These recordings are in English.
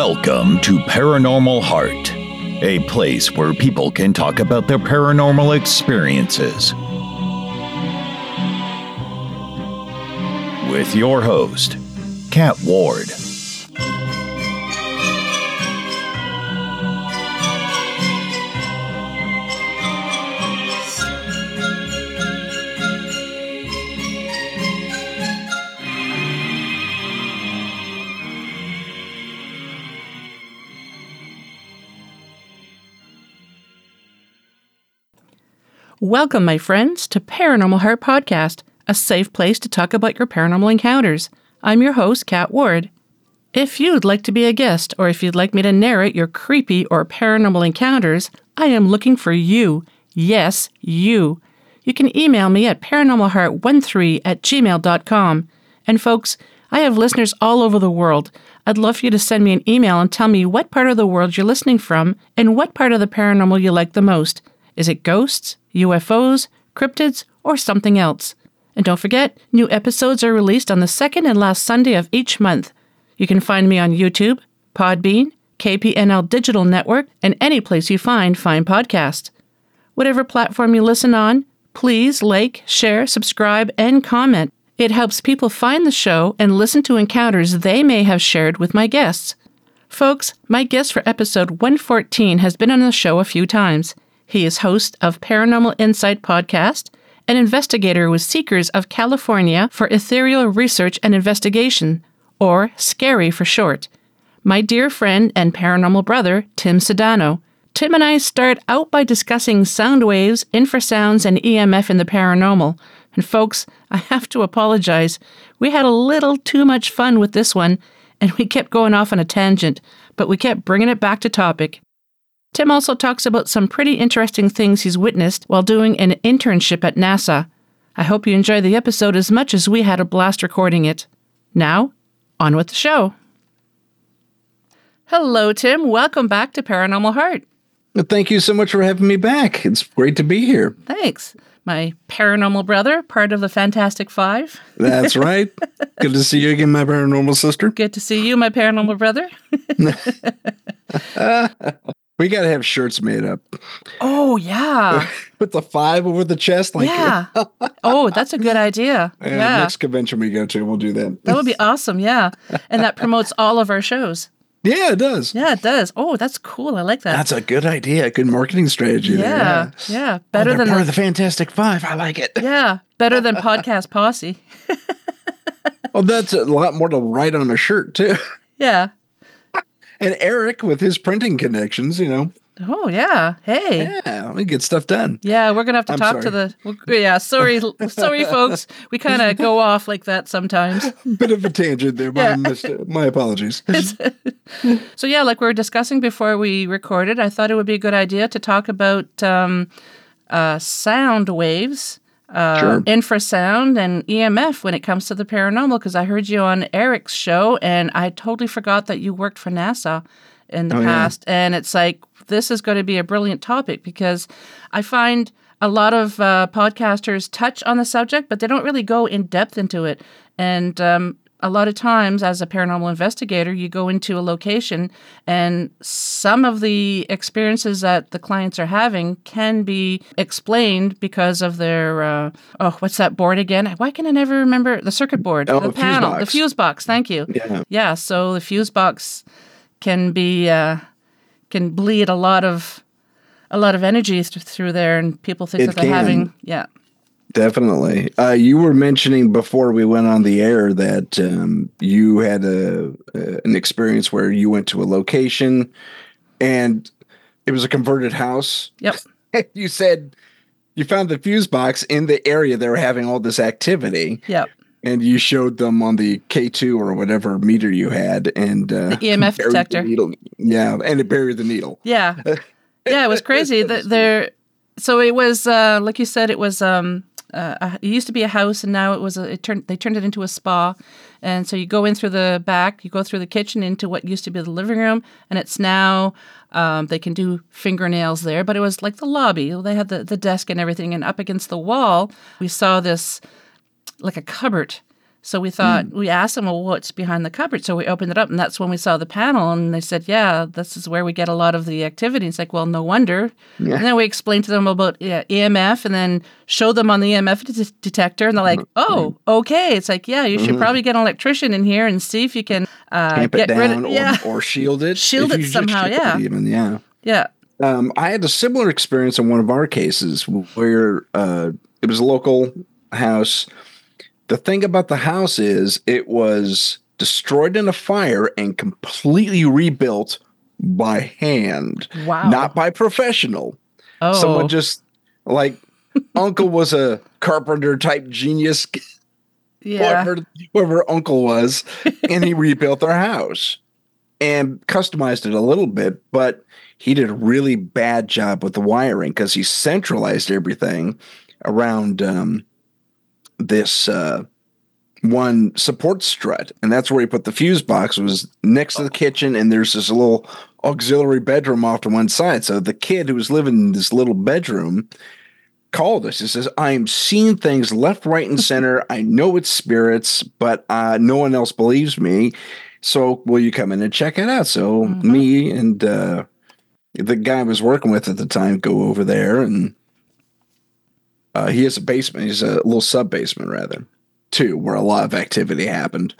Welcome to Paranormal Heart, a place where people can talk about their paranormal experiences. With your host, Kat Ward. Welcome, my friends, to Paranormal Heart Podcast, a safe place to talk about your paranormal encounters. I'm your host, Kat Ward. If you'd like to be a guest, or if you'd like me to narrate your creepy or paranormal encounters, I am looking for you. Yes, you. You can email me at paranormalheart13 at gmail.com. And folks, I have listeners all over the world. I'd love for you to send me an email and tell me what part of the world you're listening from and what part of the paranormal you like the most. Is it ghosts, UFOs, cryptids, or something else? And don't forget, new episodes are released on the second and last Sunday of each month. You can find me on YouTube, Podbean, KPNL Digital Network, and any place you find fine podcasts. Whatever platform you listen on, please like, share, subscribe, and comment. It helps people find the show and listen to encounters they may have shared with my guests. Folks, my guest for episode 114 has been on the show a few times. He is host of Paranormal Insight podcast, an investigator with Seekers of California for Aethereal Research and Investigation, or S.C.A.R.I for short. My dear friend and paranormal brother, Tim Sudano. Tim and I start out by discussing sound waves, infrasounds, and EMF in the paranormal. And folks, I have to apologize. We had a little too much fun with this one, and we kept going off on a tangent, but we kept bringing it back to topic. Tim also talks about some pretty interesting things he's witnessed while doing an internship at NASA. I hope you enjoy the episode as much as we had a blast recording it. Now, on with the show. Hello, Tim. Welcome back to Paranormal Heart. Thank you so much for having me back. It's great to be here. Thanks. My paranormal brother, part of the Fantastic Five. That's right. Good to see you again, my paranormal sister. Good to see you, my paranormal brother. We got to have shirts made up. Oh, yeah. Put the five over the chest. Like, yeah. oh, that's a good idea. yeah, Yeah. Next convention we go to, we'll do that. That would be awesome. Yeah. And that promotes all of our shows. yeah, it does. Yeah, it does. Oh, that's cool. I like that. That's a good idea. Good marketing strategy. there, yeah. Yeah. Oh, Better they're than part the, of the Fantastic Five. I like it. Yeah. Better than podcast posse. Well, that's a lot more to write on a shirt too. Yeah. And Eric, with his printing connections, you know, Oh, yeah. Hey. yeah, we get stuff done. Yeah, we're gonna have to I'm talk to the. well, Yeah, sorry, sorry, folks. We kind of go off like that sometimes. Bit of a tangent there. My, Yeah. mis- my apologies. So yeah, like we were discussing before we recorded, I thought it would be a good idea to talk about um, uh, sound waves, uh, Sure. infrasound, and EMF when it comes to the paranormal. Because I heard you on Eric's show, and I totally forgot that you worked for NASA in the Oh, yeah. past. And it's like this is going to be a brilliant topic because I find a lot of uh, podcasters touch on the subject, but they don't really go in depth into it. And um, a lot of times, as a paranormal investigator, you go into a location, and some of the experiences that the clients are having can be explained because of their uh, oh, what's that board again? Why can I never remember the circuit board? Oh, the panel, the fuse box. Thank you. Yeah. Yeah, so the fuse box can be uh, can bleed a lot of a lot of energy th- through there, and people think It that they're can. having yeah. Definitely. Uh, you were mentioning before we went on the air that um, you had a, uh, an experience where you went to a location and it was a converted house. Yep. you said you found the fuse box in the area they were having all this activity, Yep. and you showed them on the K2 or whatever meter you had, and uh, The EMF the detector. needle. Yeah, and it buried the needle. Yeah. Yeah, it was crazy. that there so it was uh, like you said, it was um, uh, it used to be a house, and now it was a, it turned they turned it into a spa. And so you go in through the back, you go through the kitchen into what used to be the living room, and it's now um, they can do fingernails there. But it was like the lobby; they had the the desk and everything, and up against the wall we saw this like a cupboard. So we thought, we asked them, well, what's behind the cupboard? So we opened it up, and that's when we saw the panel. And they said, yeah, this is where we get a lot of the activity. It's like, well, no wonder. Yeah. And then we explained to them about yeah, EMF and then showed them on the EMF de- detector. And they're like, oh, okay. It's like, yeah, you should probably get an electrician in here and see if you can uh, Tamp it get rid down of or, Yeah. or shield it. Shield it somehow, yeah. it Even, yeah. Yeah. Um, I had a similar experience in one of our cases where uh, it was a local house. The thing about the house is it was destroyed in a fire and completely rebuilt by hand, Wow. not by professional. oh. Someone just like uncle was a carpenter type genius, yeah. whoever, whoever uncle was, and he rebuilt their house and customized it a little bit, but he did a really bad job with the wiring because he centralized everything around um, this uh, one support strut, and that's where he put the fuse box. It was next to the kitchen, and there's this little auxiliary bedroom off to one side. So the kid who was living in this little bedroom called us. He says, "I'm seeing things left, right, and center. I know it's spirits, but uh, no one else believes me. So will you come in and check it out?" So Mhm. me and uh, the guy I was working with at the time go over there, and uh, he has a basement. He's a little sub basement, rather, too, where a lot of activity happened,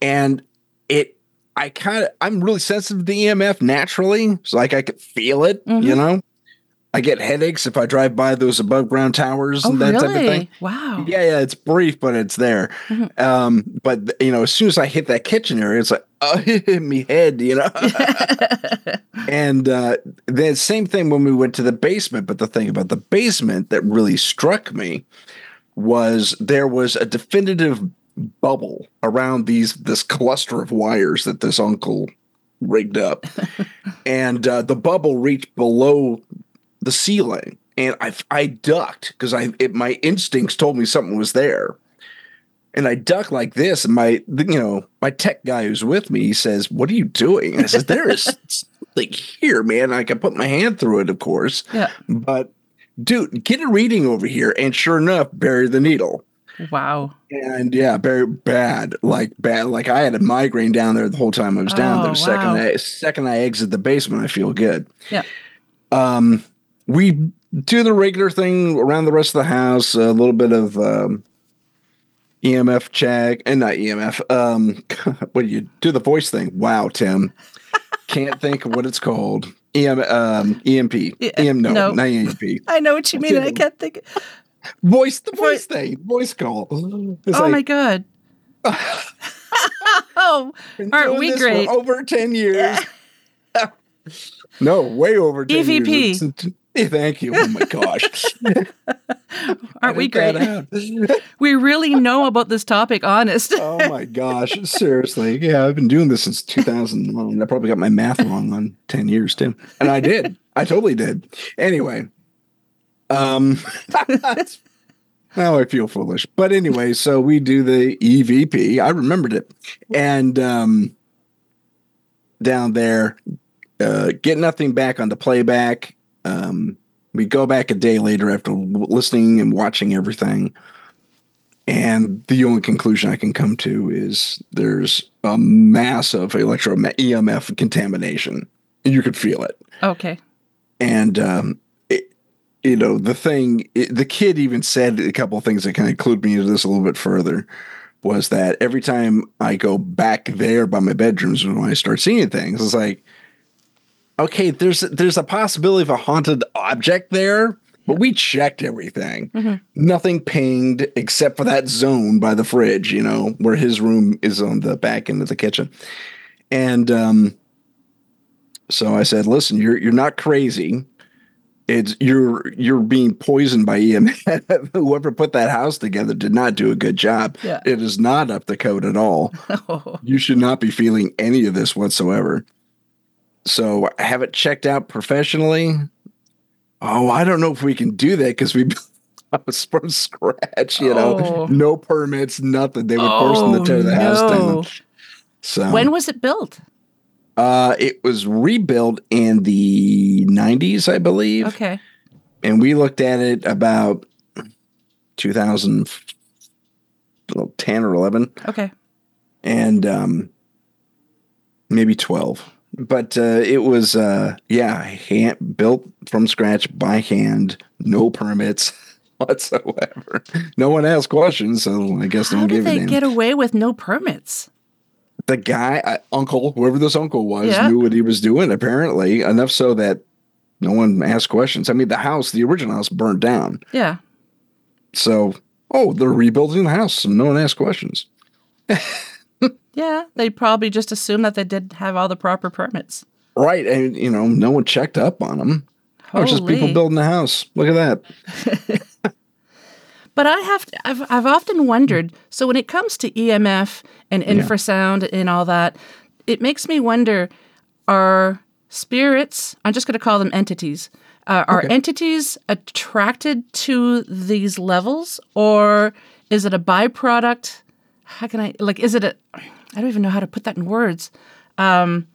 and it. I kind of, I'm really sensitive to the EMF naturally. So like I could feel it, you Mhm. know. I get headaches if I drive by those above ground towers Oh, and that really? type of thing. Wow. Yeah, yeah, it's brief, but it's there. Mhm. Um, but you know, as soon as I hit that kitchen area, it's like, oh, hit me head, you know. and uh, the same thing when we went to the basement. But the thing about the basement that really struck me was there was a definitive bubble around these this cluster of wires that this uncle rigged up, and uh, the bubble reached below the ceiling, and I I ducked because I it, my instincts told me something was there. And I duck like this, and my you know my tech guy who's with me, he says, "What are you doing?" And I says, "There is something here, man. I can put my hand through it, of course, yeah. but dude, get a reading over here." And sure enough, bury the needle. Wow. And yeah, very bad, like bad. Like I had a migraine down there the whole time I was down Oh, there. Second, wow. I, second I exit the basement, I feel good. Yeah. Um, we do the regular thing around the rest of the house. A little bit of um, EMF check, and not EMF. Um, what do you do? The voice thing. Wow, Tim, can't think of what it's called. EM, um, EMP. Yeah, EM, no, no. not EMP. I know what you mean. I can't think. Voice, the Voice- voice thing, voice call. It's oh like, my god. oh, Aren't we great? Over 10 years. no, way over 10 EVP. years. Yeah, thank you. Oh my gosh. aren't we great? We really know about this topic, honest. oh my gosh. Seriously. Yeah, I've been doing this since 2009. I probably got my math wrong on 10 years, too. And I did. I totally did. Anyway. Um now I feel foolish. But anyway, so we do the EVP. I remembered it. And um down there, uh get nothing back on the playback. Um we go back a day later after listening and watching everything. And the only conclusion I can come to is there's a massive electro EMF contamination. You could feel it Okay. and um, it, you know the thing it, the kid even said a couple of things that kind of clued me into this a little bit further was that every time i go back there by my bedrooms when i start seeing things it's like okay there's there's a possibility of a haunted object there but we checked everything Mhm. nothing pinged except for that zone by the fridge you know where his room is on the back end of the kitchen and um so I said, "Listen, you're you're not crazy. It's you're you're being poisoned by EMF. Whoever put that house together did not do a good job. Yeah. It is not up the code at all. Oh, You should not be feeling any of this whatsoever. So I have it checked out professionally. Oh, I don't know if we can do that because we built from scratch. You know, Oh. no permits, nothing. They would force them to tear the house down. So When was it built? uh, it was rebuilt in the 90s, I believe. Okay. And we looked at it about 2000, know, 10 or 11 Okay. and um, maybe 12. But uh, it was, uh, yeah, hand, built from scratch by hand, no permits whatsoever. No one asked questions, so I guess How don't did give they get away with no permits? the guy, uh, uncle, whoever this uncle was, Yeah. knew what he was doing, apparently, enough so that no one asked questions. I mean, the house, the original house, burned down. Yeah. So, oh, they're rebuilding the house, and no one asked questions. Yeah. They probably just assumed that they did have all the proper permits. Right. And, you know, no one checked up on them. Oh, it's just people building the house. Look at that. But I have to, I've I've often wondered. So when it comes to EMF and infrasound and all that, it makes me wonder: Are spirits? I'm just going to call them entities. Uh, are Okay. entities attracted to these levels, or is it a byproduct? How can I like? Is it a? I don't even know how to put that in words. Um,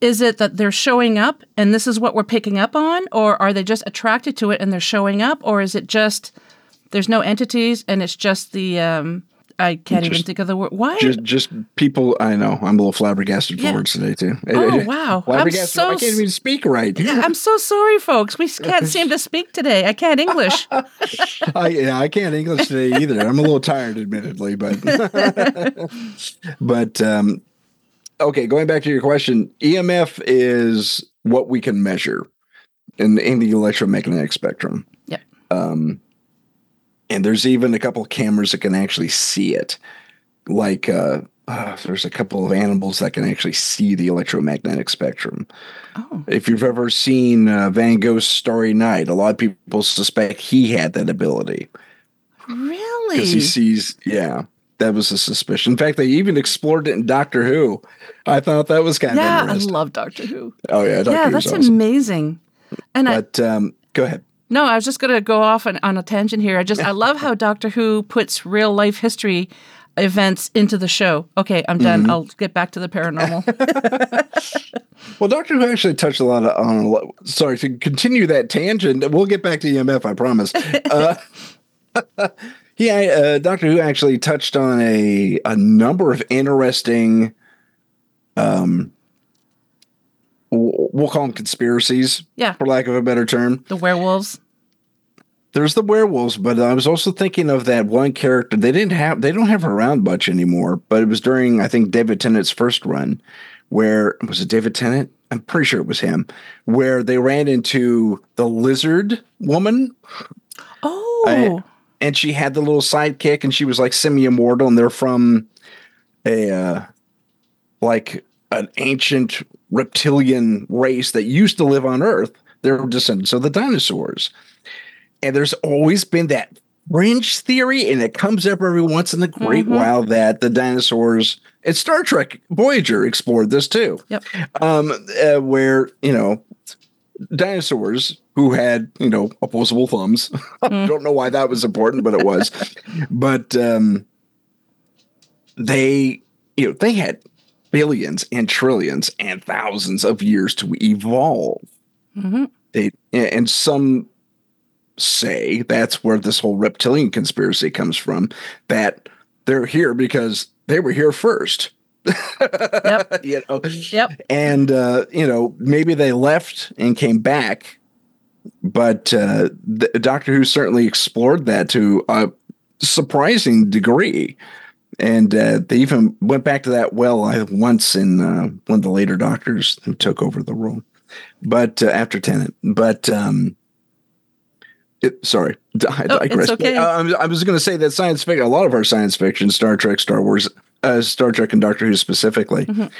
is it that they're showing up and this is what we're picking up on, or are they just attracted to it and they're showing up, or is it just there's no entities and it's just the um, I can't even Just- think of the word. Why? Just just people. I know. I'm a little flabbergasted for Yeah. words today, too. Oh, wow. Flabbergasted. so I can't even speak right. I'm so sorry, folks. We can't seem to speak today. I can't English. I, yeah, I can't English today either. I'm a little tired, admittedly, but but um, okay. Going back to your question, EMF is what we can measure in in the electromagnetic spectrum. Yeah. Um, and there's even a couple of cameras that can actually see it. Like uh, uh, there's a couple of animals that can actually see the electromagnetic spectrum. Oh, If you've ever seen uh, Van Gogh's Starry Night, a lot of people suspect he had that ability really? because he sees. Yeah, that was a suspicion. In fact, they even explored it in Doctor Who. I thought that was kind yeah, of yeah. I love Doctor Who. oh yeah, Doctor yeah, Who's that's awesome. amazing. And I, But um, go ahead. No, I was just going to go off on, on a tangent here. I just I love how Doctor Who puts real life history events into the show. Okay, I'm done. Mm-hmm. I'll get back to the paranormal. Well, Doctor Who actually touched a lot of on. a lot- Sorry to continue that tangent. We'll get back to EMF. I promise. uh, yeah, uh, Doctor Who actually touched on a a number of interesting. Um, w- we'll call them conspiracies, yeah, for lack of a better term. the werewolves. There's the werewolves, but I was also thinking of that one character. They didn't have, they don't have her around much anymore. But it was during, I think, David Tennant's first run, where was it David Tennant? I'm pretty sure it was him, where they ran into the lizard woman, Oh, and she had the little sidekick, and she was like semi-immortal, and they're from a uh, like an ancient reptilian race that used to live on Earth. They're descendants of the dinosaurs. And there's always been that fringe theory, and it comes up every once in a great Mhm. while that the dinosaurs and Star Trek Voyager explored this too. Yep. Um, uh, where you know dinosaurs who had you know opposable thumbs. I Mm. don't know why that was important, but it was. but um, they you know they had billions and trillions and thousands of years to evolve. Mhm. They and some say that's where this whole reptilian conspiracy comes from. That they're here because they were here first. Yep. you know. Yep. And uh, you know, maybe they left and came back, but uh, the, Doctor Who certainly explored that to a surprising degree. And uh, they even went back to that well I, once in uh, one of the later Doctors who took over the role, but uh, after Tennant. But um, it, sorry, I Oh, digress. okay. But, uh, I was, going to say that science fiction, a lot of our science fiction, Star Trek, Star Wars, uh, Star Trek, and Doctor Who specifically, Mhm.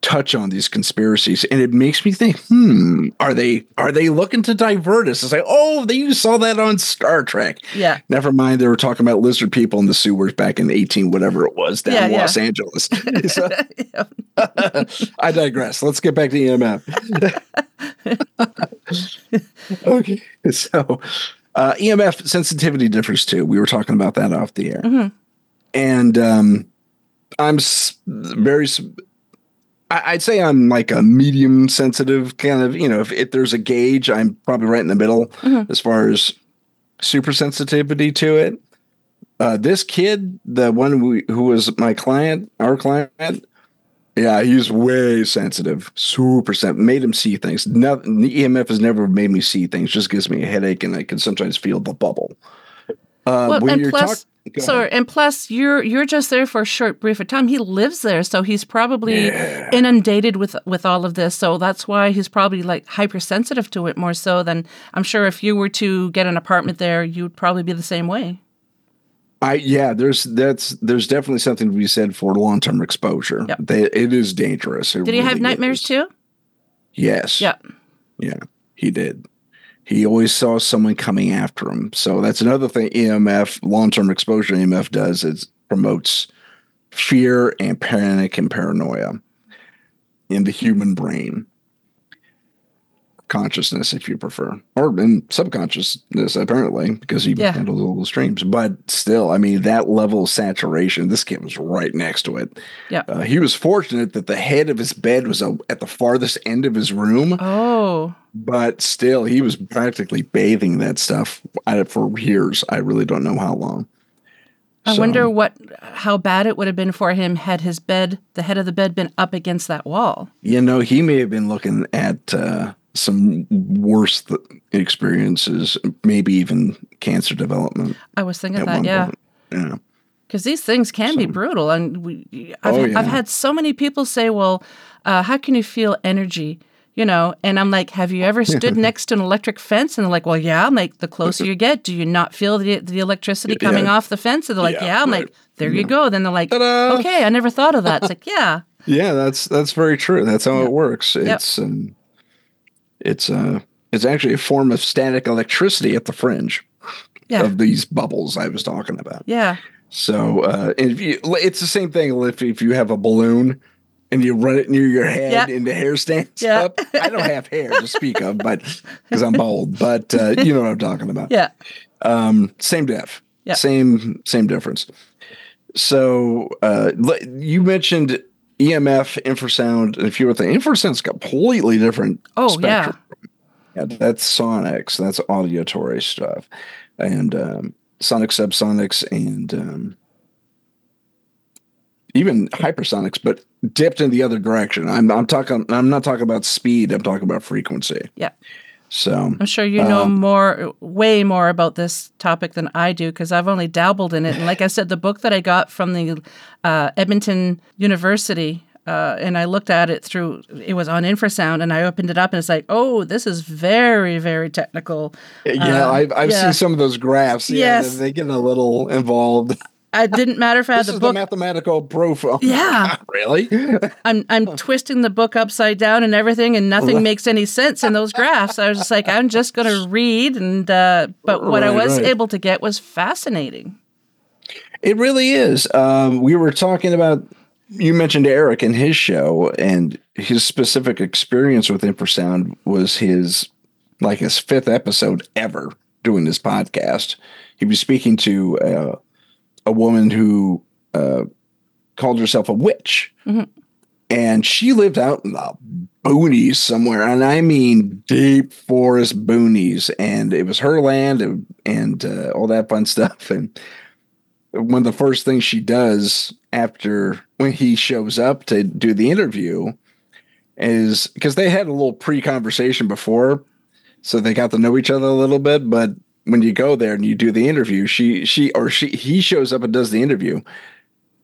Touch on these conspiracies, and it makes me think, hmm, are they are they looking to divert us? It's like, oh, they you saw that on Star Trek. Yeah. Never mind, they were talking about lizard people in the sewers back in eighteen, whatever it was, down Yeah, in yeah. Los Angeles. So, I digress. Let's get back to EMF. okay, so uh, EMF sensitivity differs too. We were talking about that off the air, Mhm. and um, I'm very. I'd say I'm like a medium sensitive kind of. You know, if, if there's a gauge, I'm probably right in the middle Mhm. as far as super sensitivity to it. Uh, this kid, the one we, who was my client, our client, yeah, he's way sensitive, super sensitive. Made him see things. Nothing, the EMF has never made me see things. Just gives me a headache, and I can sometimes feel the bubble. Uh, Well, and plus, talk- go so ahead. and plus, you're you're just there for a short brief of time. He lives there, so he's probably Yeah. inundated with with all of this. So that's why he's probably like hypersensitive to it more so than I'm sure if you were to get an apartment there, you'd probably be the same way. I yeah, there's that's there's definitely something to be said for long term exposure. Yep. They, it is dangerous. It Did he have nightmares is. too? Yes. Yeah. Yeah, he did. He always saw someone coming after him. So that's another thing EMF, long term exposure EMF does is promotes fear and panic and paranoia in the human brain. Consciousness, if you prefer, or in subconsciousness, apparently, because he Yeah. handles all the streams. But still, I mean, that level of saturation, this kid was right next to it. Yeah. Uh, he was fortunate that the head of his bed was uh, at the farthest end of his room Oh, but still he was practically bathing that stuff uh, for years i really don't know how long I So, wonder what how bad it would have been for him had his bed, the head of the bed, been up against that wall. you know he may have been looking at uh, some worse th- experiences maybe even cancer development I was thinking that, yeah. point. Yeah. Because these things can be brutal and we I've, Oh, I've had so many people say well uh, how can you feel energy? You know and i'm like have you ever stood next to an electric fence? And they're like well yeah. I'm like the closer you get do you not feel the, the electricity Yeah. coming off the fence? And they're like Yeah, yeah, i'm right. like there you go. Then they're like Ta-da! okay i never thought of that. It's like yeah. Yeah that's that's very true. That's how it works. It's um it's uh it's actually a form of static electricity at the fringe yeah of these bubbles i was talking about yeah So uh, if you, it's the same thing if, if you have a balloon and you run it near your head Yeah. and the hair stands Yeah. up. I don't have hair to speak of, but because I'm bald, but uh, you know what I'm talking about. yeah Um, same diff, Yeah. same same difference. So uh, you mentioned EMF, infrasound, and a few other things. Infrasound's completely different. oh spectrum. Yeah, that's sonics. That's auditory stuff, and um, sonic subsonics, and um, even hypersonics, but dipped in the other direction. I'm I'm talking. I'm not talking about speed. I'm talking about frequency. Yeah. So i'm sure you know Um, more way more about this topic than i do because i've only dabbled in it and like i said the book that i got from the uh, edmonton university uh, and I looked at it through. It was on infrasound, and I opened it up, and it's like, oh, this is very, very technical. yeah, Um, I've I've yeah. seen some of those graphs. Yeah, Yes. they, they get a little involved. It didn't matter if I had This the is book. the mathematical profile. Yeah. really? I'm I'm twisting the book upside down and everything, and nothing makes any sense in those graphs. I was just like, I'm just going to read, and uh, but what I was right. able to get was fascinating. It really is. Um, we were talking about you mentioned Eric and his show, and his specific experience with infrasound was his like his fifth episode ever doing this podcast. He was speaking to uh, a woman who uh, called herself a witch, Mhm. and she lived out in the boonies somewhere, and I mean deep forest boonies, and it was her land and, and uh, all that fun stuff, and one of the first things she does after when he shows up to do the interview is because they had a little pre-conversation before so they got to know each other a little bit but when you go there and you do the interview she she or she he shows up and does the interview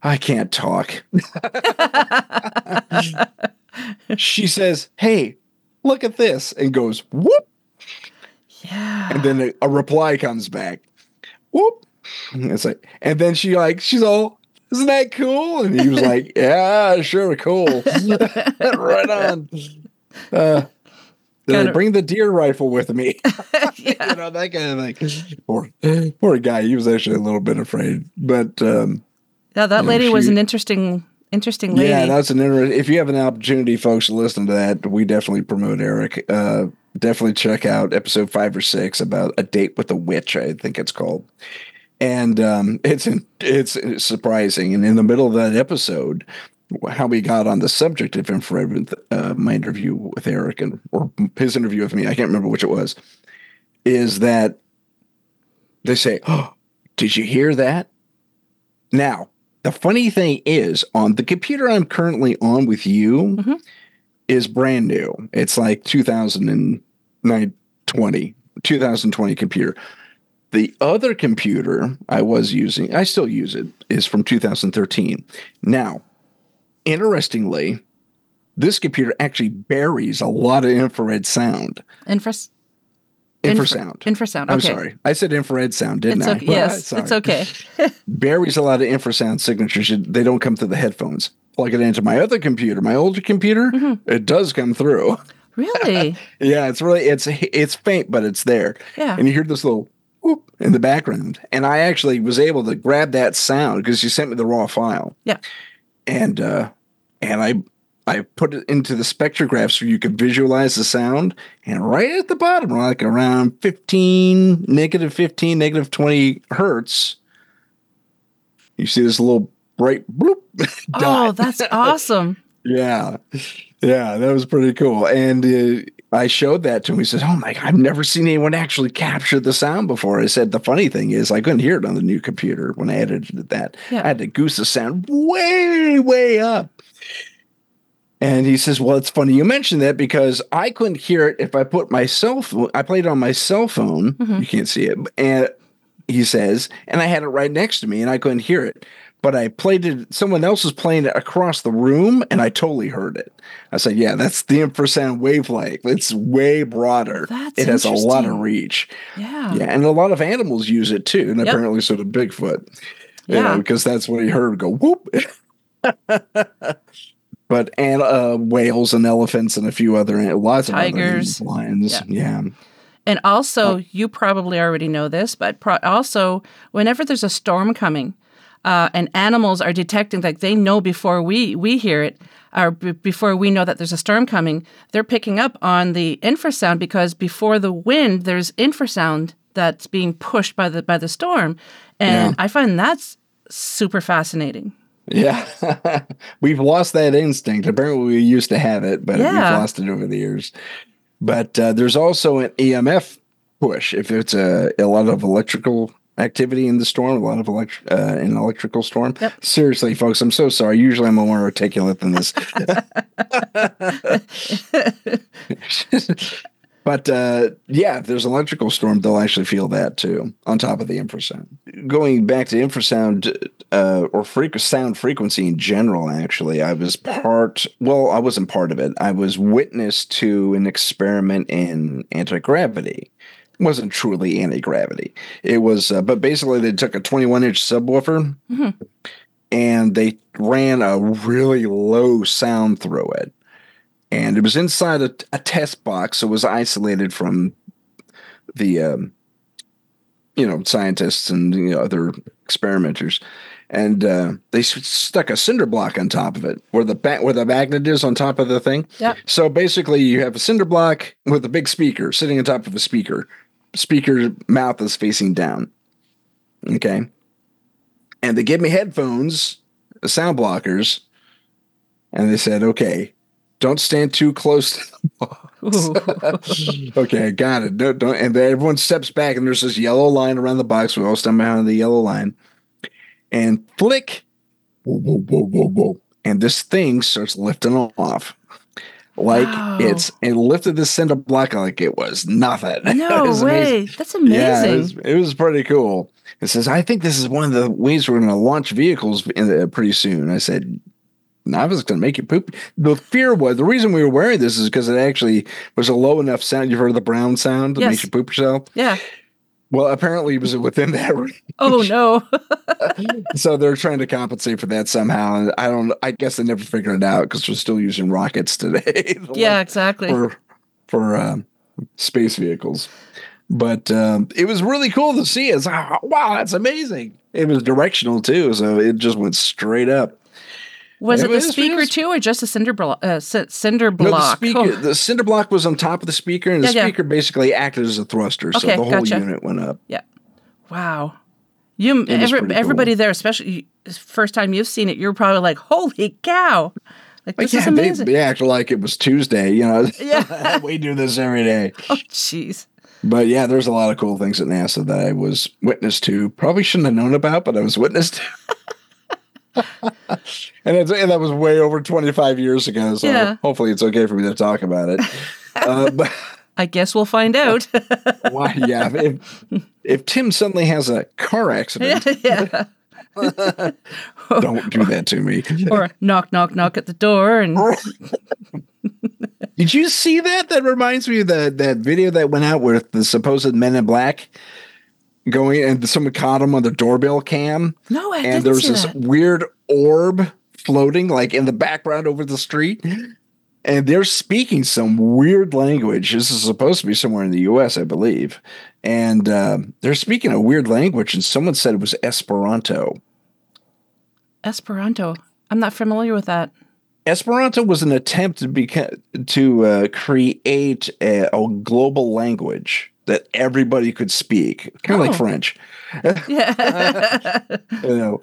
i can't talk she says hey look at this and goes whoop Yeah. and then a, a reply comes back. Whoop. And It's like, and then she like, she's all, isn't that cool? And he was like, yeah, sure, cool. right on. Uh, bring the deer rifle with me. yeah. you know, that kind of thing. Poor, poor guy. He was actually a little bit afraid, but, um, Yeah, that know, lady was an interesting, interesting lady. yeah, that's an interesting. If you have an opportunity, folks, to listen to that, we definitely promote Eric. Uh, definitely check out episode five or six about a date with a witch. I think it's called, and um, it's it's surprising. And in the middle of that episode, how we got on the subject of infrared with uh, my interview with Eric and or his interview with me, I can't remember which it was, is that they say, "Oh, did you hear that?" Now, the funny thing is, on the computer I'm currently on with you Mhm. is brand new. It's like 2020, 2020 computer. The other computer I was using, I still use it, is from 2013. Now, interestingly, this computer actually buries a lot of infrared sound. Infras- Infrasound. infrasound. Okay. I'm sorry. I said infrared sound, didn't It's I? Yes, Sorry. it's okay. buries a lot of infrasound signatures. They don't come through the headphones. Plug it into my other computer, my older computer, Mm-hmm. it does come through. Really? Yeah, it's really it's it's faint, but it's there. Yeah. And you hear this little whoop in the background. And I actually was able to grab that sound because you sent me the raw file. Yeah. And uh and I I put it into the spectrograph so you could visualize the sound. And right at the bottom, like around 15, negative 15, negative 20 hertz, you see this little bright bloop. Oh, that's awesome. Yeah. Yeah, that was pretty cool. And uh, I showed that to him. He says, Oh my God, I've never seen anyone actually capture the sound before. I said, The funny thing is, I couldn't hear it on the new computer when I edited that. Yeah. I had to goose the sound way, way up. And he says, Well, it's funny you mentioned that because I couldn't hear it if I put my cell phone, I played it on my cell phone. Mhm. You can't see it. And he says, and I had it right next to me and I couldn't hear it. But I played it, someone else was playing it across the room and I totally heard it. I said, Yeah, that's the infrasound wavelength. It's way broader. That's it has a lot of reach. Yeah. Yeah. And a lot of animals use it too. And Yep. apparently so did Bigfoot. You Yeah. know, because that's what he heard go whoop. but and uh, whales and elephants and a few other lots of other Tigers. lions. Yeah. Yeah. And also, you probably already know this, but pro- also, whenever there's a storm coming, uh, and animals are detecting, like they know before we we hear it, or b- before we know that there's a storm coming, they're picking up on the infrasound because before the wind, there's infrasound that's being pushed by the by the storm, and Yeah. I find that's super fascinating. Yeah. we've lost that instinct. Apparently, we used to have it, but Yeah. we've lost it over the years. But uh, there's also an EMF push if it's a, a lot of electrical activity in the storm, a lot of elect- uh, an electrical storm. Yep. Seriously, folks, I'm so sorry. Usually I'm more articulate than this. but uh, yeah, if there's an electrical storm, they'll actually feel that too, on top of the infrasound. Going back to infrasound uh, or frequ- sound frequency in general, actually, I was part, well, I wasn't part of it. I was witness to an experiment in anti gravity. Wasn't truly anti gravity. It was, uh, but basically, they took a 21 inch subwoofer Mhm. and they ran a really low sound through it. And it was inside a, a test box, so it was isolated from the, um, you know, scientists and you know, other experimenters. And uh, they stuck a cinder block on top of it, where the ba- where the magnet is on top of the thing. Yep. So basically, you have a cinder block with a big speaker sitting on top of a speaker. Speaker mouth is facing down. Okay. And they gave me headphones, uh, sound blockers, and they said, "Okay, don't stand too close." to the box." Okay, got it. Don't, don't, and then everyone steps back, and there's this yellow line around the box. We all stand behind the yellow line, and flick, whoa, whoa, whoa, whoa, whoa, and this thing starts lifting off. Like Wow. it's it lifted the cinder block like it was nothing. No was amazing. way. That's amazing. Yeah, it was, it was pretty cool. It says, I think this is one of the ways we're going to launch vehicles in the, pretty soon. I said, I was going to make you poop. The fear was the reason we were wearing this is because it actually was a low enough sound. You've heard the brown sound that Yes. makes you poop yourself. yeah. Well, apparently it was within that. range. Oh no. so they're trying to compensate for that somehow. And I don't, I guess they never figured it out because we're still using rockets today. yeah, exactly. for for um, space vehicles. But um, it was really cool to see. It's wow, that's amazing. It was directional too, so it just went straight up. Was It it the it speaker was- too, or just a cinder block? Uh, c- cinder No, the block. speaker, Oh, the cinder block was on top of the speaker, and the Yeah, yeah. speaker basically acted as a thruster, so the whole gotcha. unit went up. Yeah. Wow. You, every, everybody there, especially first time you've seen it, you're probably like, "Holy cow!" Like Like, this is yeah, they, amazing. they acted like it was Tuesday. You know, Yeah. we do this every day. oh, jeez. But yeah, there's a lot of cool things at NASA that I was witness to. Probably shouldn't have known about, but I was witness to. and, it's, and that was way over 25 years ago. So Yeah. hopefully it's okay for me to talk about it. uh, but I guess we'll find out. why, yeah, if, if Tim suddenly has a car accident, yeah. don't do that to me. Or knock, knock, knock at the door, and Did you see that? That reminds me of the, that video that went out with the supposed Men in Black going and someone caught him on the doorbell cam. no, I and there was this that. weird orb floating like in the background over the street. And they're speaking some weird language. This is supposed to be somewhere in the US, I believe. And um, they're speaking a weird language, and someone said it was Esperanto. Esperanto. I'm not familiar with that. Esperanto was an attempt to beca- to uh, create a, a global language that everybody could speak, kind of Oh. like French. Yeah. you know,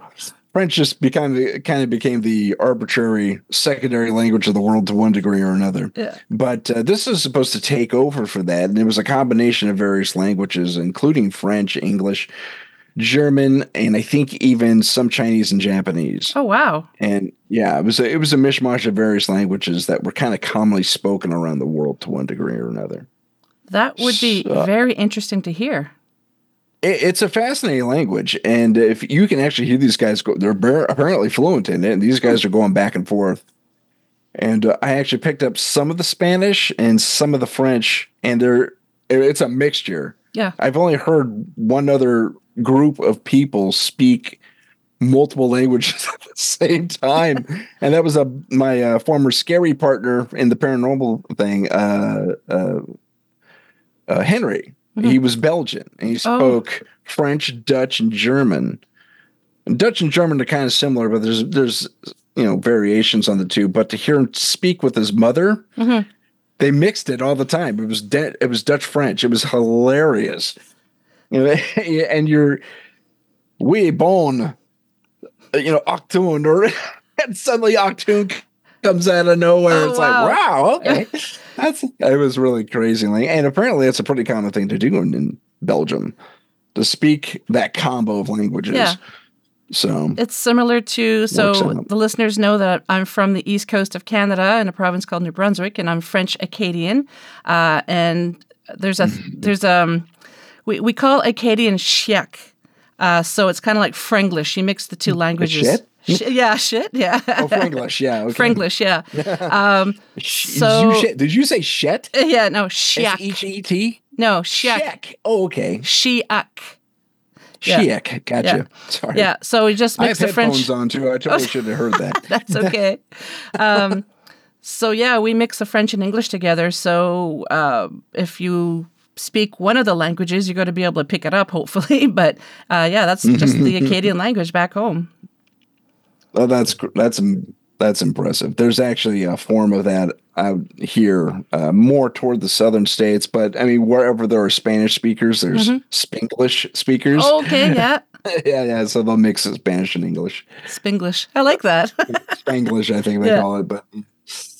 French just became kind of became the arbitrary secondary language of the world to one degree or another. yeah. But uh, this is supposed to take over for that, and it was a combination of various languages, including French, English, German, and I think even some Chinese and Japanese. Oh wow. And yeah, it was a, it was a mishmash of various languages that were kind of commonly spoken around the world to one degree or another. That would be So- very interesting to hear. It, it's a fascinating language, and if you can actually hear these guys go, they're bar- apparently fluent in it, and these guys are going back and forth. And uh, I actually picked up some of the Spanish and some of the French, and they're it- it's a mixture. Yeah. I've only heard one other group of people speak multiple languages at the same time, and that was a my uh, former scary partner in the paranormal thing, uh, uh, uh, Henry. He was Belgian, and he Oh. spoke French, Dutch, and German. And Dutch and German are kind of similar, but there's there's you know variations on the two. But to hear him speak with his mother, Mhm. they mixed it all the time. It was de- it was Dutch French. It was hilarious. You know, and you're we bon, you know, Octoon, or and suddenly Octoon comes out of nowhere. Oh, it's wow. like, wow, okay, that's it was really crazy. Like, and apparently, it's a pretty common thing to do in, in Belgium to speak that combo of languages. Yeah. So It's similar to so the listeners know that I'm from the east coast of Canada in a province called New Brunswick, and I'm French Acadian. Uh, and there's a there's um we, we call Acadian Chiac. Uh, so it's kind of like Franglish. You mix the two languages. Shit? Sh- yeah, shit. Yeah. oh, Franglish, yeah, okay. Franglish, yeah. Um, So- you did you say shet? yeah, no, S Chiec. H E T. No. Sheck. Oh, okay. Chiac. Yeah. Sheck. Gotcha. Yeah. Sorry. Yeah, so we just I mix have the French. headphones on too. I totally should have heard that. That's okay. um, so yeah, we mix the French and English together. So uh, if you speak one of the languages, you're going to be able to pick it up, hopefully. But uh, yeah, that's just the Acadian language back home. Oh, that's that's that's impressive. There's actually a form of that out here, uh, more toward the southern states. But I mean, wherever there are Spanish speakers, there's Spanglish speakers. Mm-hmm. Okay, yeah, yeah, yeah. So they'll mix it Spanish and English. Spanglish. I like that. Spanglish, I think they Yeah. call it. But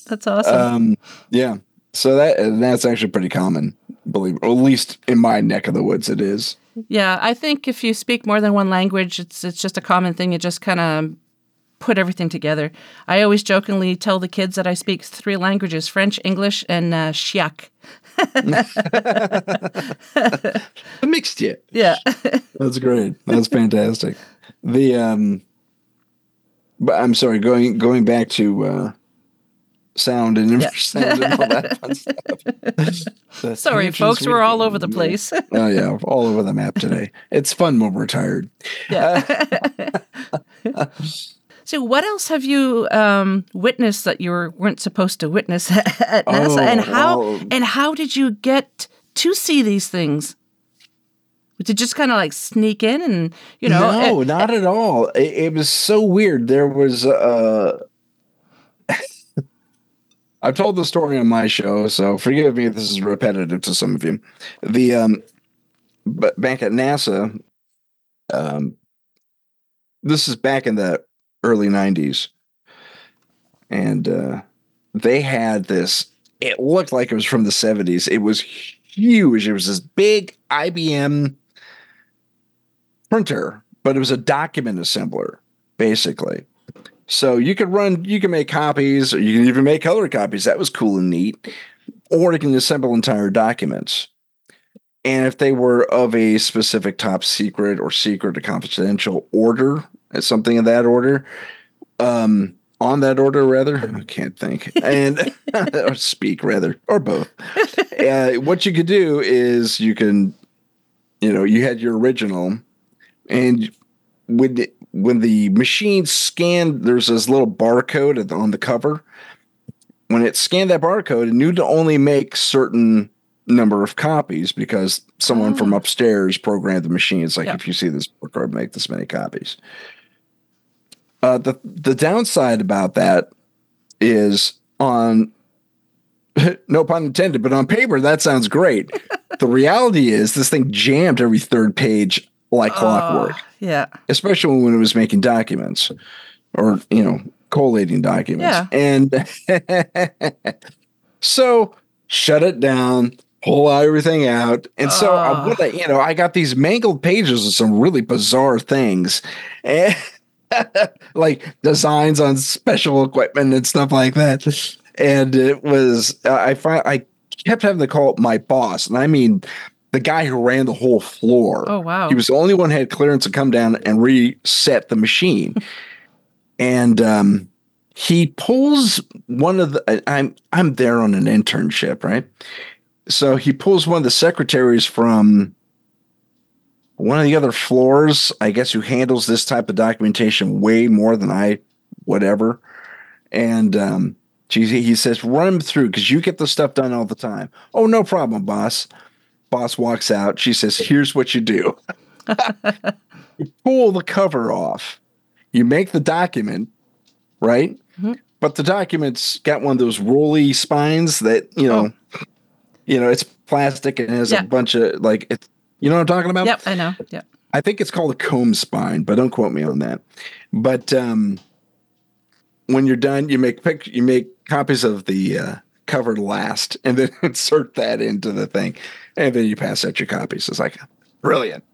that's awesome. um, yeah. So that that's actually pretty common, believe, or at least in my neck of the woods, it is. yeah, I think if you speak more than one language, it's it's just a common thing. You just kind of put everything together. I always jokingly tell the kids that I speak three languages: French, English, and uh, Chiac. Mixed yet. Yeah. That's great. That's fantastic. The um but I'm sorry, going going back to uh sound and infrasound and all that fun stuff. Sorry, folks, we- we're all over the place. Oh yeah, all over the map today. It's fun when we're tired. So, what else have you um, witnessed that you were, weren't supposed to witness at NASA, Oh, and how well- and how did you get to see these things? Did you just kind of like sneak in and you know? no, eh, not at all. It, it was so weird. There was uh I've told the story on my show, so forgive me if this is repetitive to some of you. The um but back at NASA, um this is back in the early 90s. And uh they had this it looked like it was from the 70s. It was huge. It was this big IBM printer, but it was a document assembler, basically. So you could run, you can make copies, or you can even make color copies. That was cool and neat. Or you can assemble entire documents. And if they were of a specific top secret or secret or confidential order, something in that order, um, on that order rather, I can't think, and or speak rather, or both. Uh, what you could do is you can, you know, you had your original, and when the, when the machine scanned, there's this little barcode on the cover. When it scanned that barcode, it knew to only make certain number of copies because someone from Oh. upstairs programmed the machine. It's like if you see this barcode, make this many copies. Uh, the the downside about that is on no pun intended, but on paper that sounds great. the reality is this thing jammed every third page like clockwork, Oh, yeah. especially when it was making documents or you know collating documents. Yeah. And so shut it down, pull everything out, and so. I, you know I got these mangled pages of some really bizarre things. And like designs on special equipment and stuff like that. And it was I find I kept having to call my boss, and I mean the guy who ran the whole floor. Oh wow. He was the only one who had clearance to come down and reset the machine. and um, he pulls one of the I'm I'm there on an internship, right? So he pulls one of the secretaries from one of the other floors, I guess, who handles this type of documentation way more than I whatever. And um, she, he says, run him through because you get the stuff done all the time. Oh, no problem, boss. Boss walks out. She says, here's what you do you pull the cover off, you make the document, right? Mhm. But the document's got one of those rolly spines that, you know, you know, it's plastic and has Yeah. a bunch of like, it's, you know what I'm talking about? Yep, I know. Yep. I think it's called a comb spine, but don't quote me on that. But um, when you're done, you make pic- you make copies of the uh, cover last, and then insert that into the thing, and then you pass out your copies. It's like brilliant.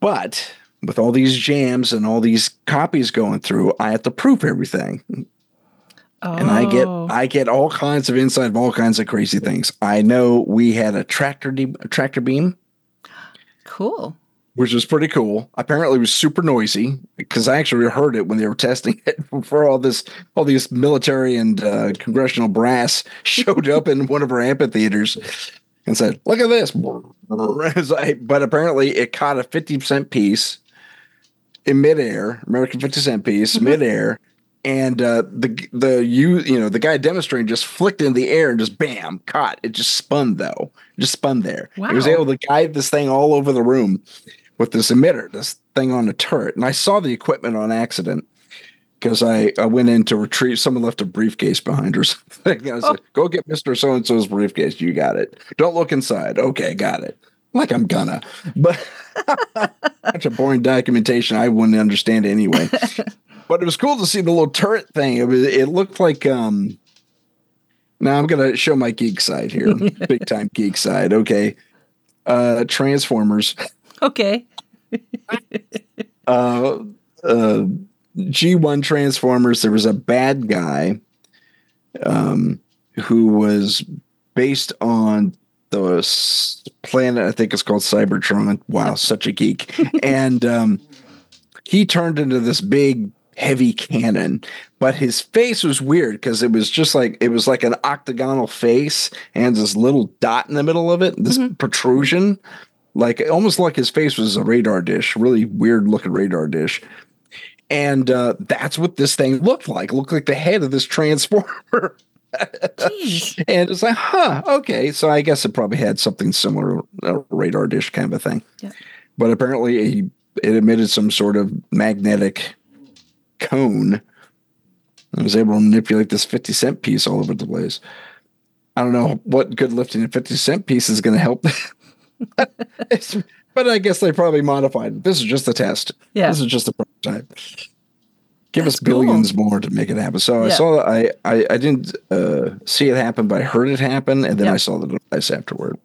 But with all these jams and all these copies going through, I have to proof everything, Oh. and I get I get all kinds of insight of all kinds of crazy things. I know we had a tractor de- a tractor beam cool. which was pretty cool. Apparently, it was super noisy because I actually heard it when they were testing it before all this, all these military and uh, congressional brass showed up in one of our amphitheaters and said, "Look at this!" But apparently, it caught a fifty cent piece in midair, American fifty cent piece Mhm. midair. And uh, the the you you know the guy demonstrating just flicked in the air and just bam caught it just spun though just spun there he was able to guide this thing all over the room with this emitter, this thing on a turret. And I saw the equipment on accident because I, I went in to retrieve someone left a briefcase behind or something. I said, Oh. go get Mr. So and so's briefcase. You got it. Don't look inside. Okay, got it. Like I'm gonna. But such a boring documentation I wouldn't understand anyway. but it was cool to see the little turret thing. It was it looked like um now I'm gonna show my geek side here. Big time geek side. Okay. Uh Transformers. Okay. uh, uh, G1 Transformers, there was a bad guy um, who was based on the planet, I think it's called Cybertron. Wow, such a geek. and um, he turned into this big, heavy cannon, but his face was weird because it was just like it was like an octagonal face and this little dot in the middle of it, this Mhm. protrusion like almost like his face was a radar dish, really weird looking radar dish. And uh, that's what this thing looked like. It looked like the head of this transformer. Jeez. and it's like, huh, okay. So I guess it probably had something similar, a radar dish kind of a thing. Yeah. But apparently he, it emitted some sort of magnetic cone. I was able to manipulate this 50 cent piece all over the place. I don't know what good lifting a 50 cent piece is going to help. But I guess they probably modified it. This is just a test. Yeah. This is just a prototype. Give That's us billions more to make it happen. So I saw I I, I didn't uh, see it happen, but I heard it happen, and then Yeah. I saw the device afterward.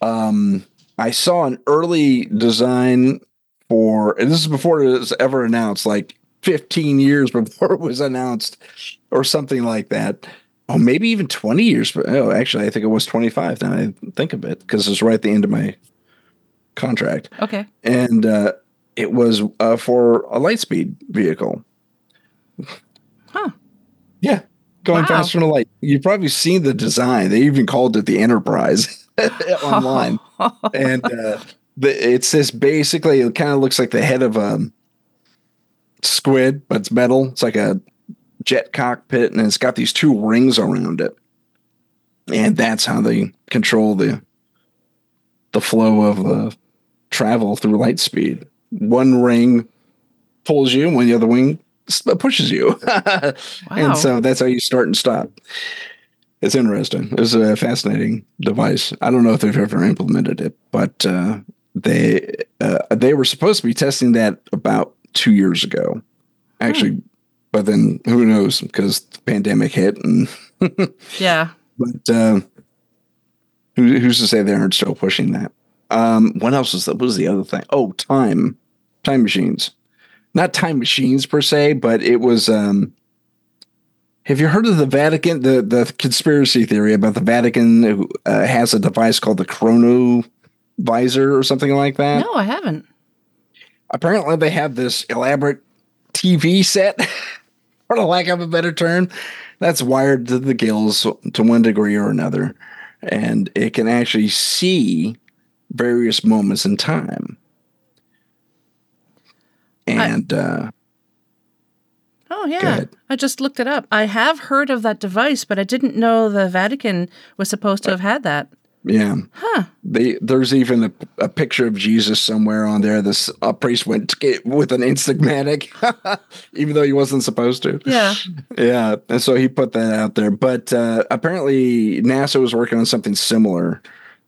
Um, I saw an early design for, and this is before it was ever announced. Like 15 years before it was announced or something like that. Oh, maybe even 20 years. But oh, actually, I think it was 25 now I think of it because it's right at the end of my contract. Okay. And uh, it was uh, for a lightspeed vehicle. Huh. Yeah. Going Wow. faster than a light. You've probably seen the design. They even called it the Enterprise online and uh, the, it's this basically it kind of looks like the head of a squid, but it's metal. It's like a jet cockpit, and it's got these two rings around it, and that's how they control the the flow of the travel through light speed. One ring pulls you, when the other wing pushes you, Wow. and so that's how you start and stop. It's interesting. It's a fascinating device. I don't know if they've ever implemented it, but uh, they uh, they were supposed to be testing that about two years ago, actually. But then who knows? Because the pandemic hit, and yeah. but uh, who, who's to say they aren't still pushing that? Um, what else was that? What was the other thing? Oh, time, time machines. Not time machines per se, but it was. Um, have you heard of the Vatican? The the conspiracy theory about the Vatican who, uh, has a device called the Chrono Visor or something like that. No, I haven't. Apparently, they have this elaborate TV set, for the lack of a better term, that's wired to the gills to one degree or another, and it can actually see various moments in time. And uh, Oh yeah. I just looked it up. I have heard of that device, but I didn't know the Vatican was supposed to have had that. Yeah, Huh. they, there's even a, a picture of Jesus somewhere on there. This uh, priest went with an Instamatic, even though he wasn't supposed to. Yeah. Yeah, and so he put that out there. But uh, apparently, NASA was working on something similar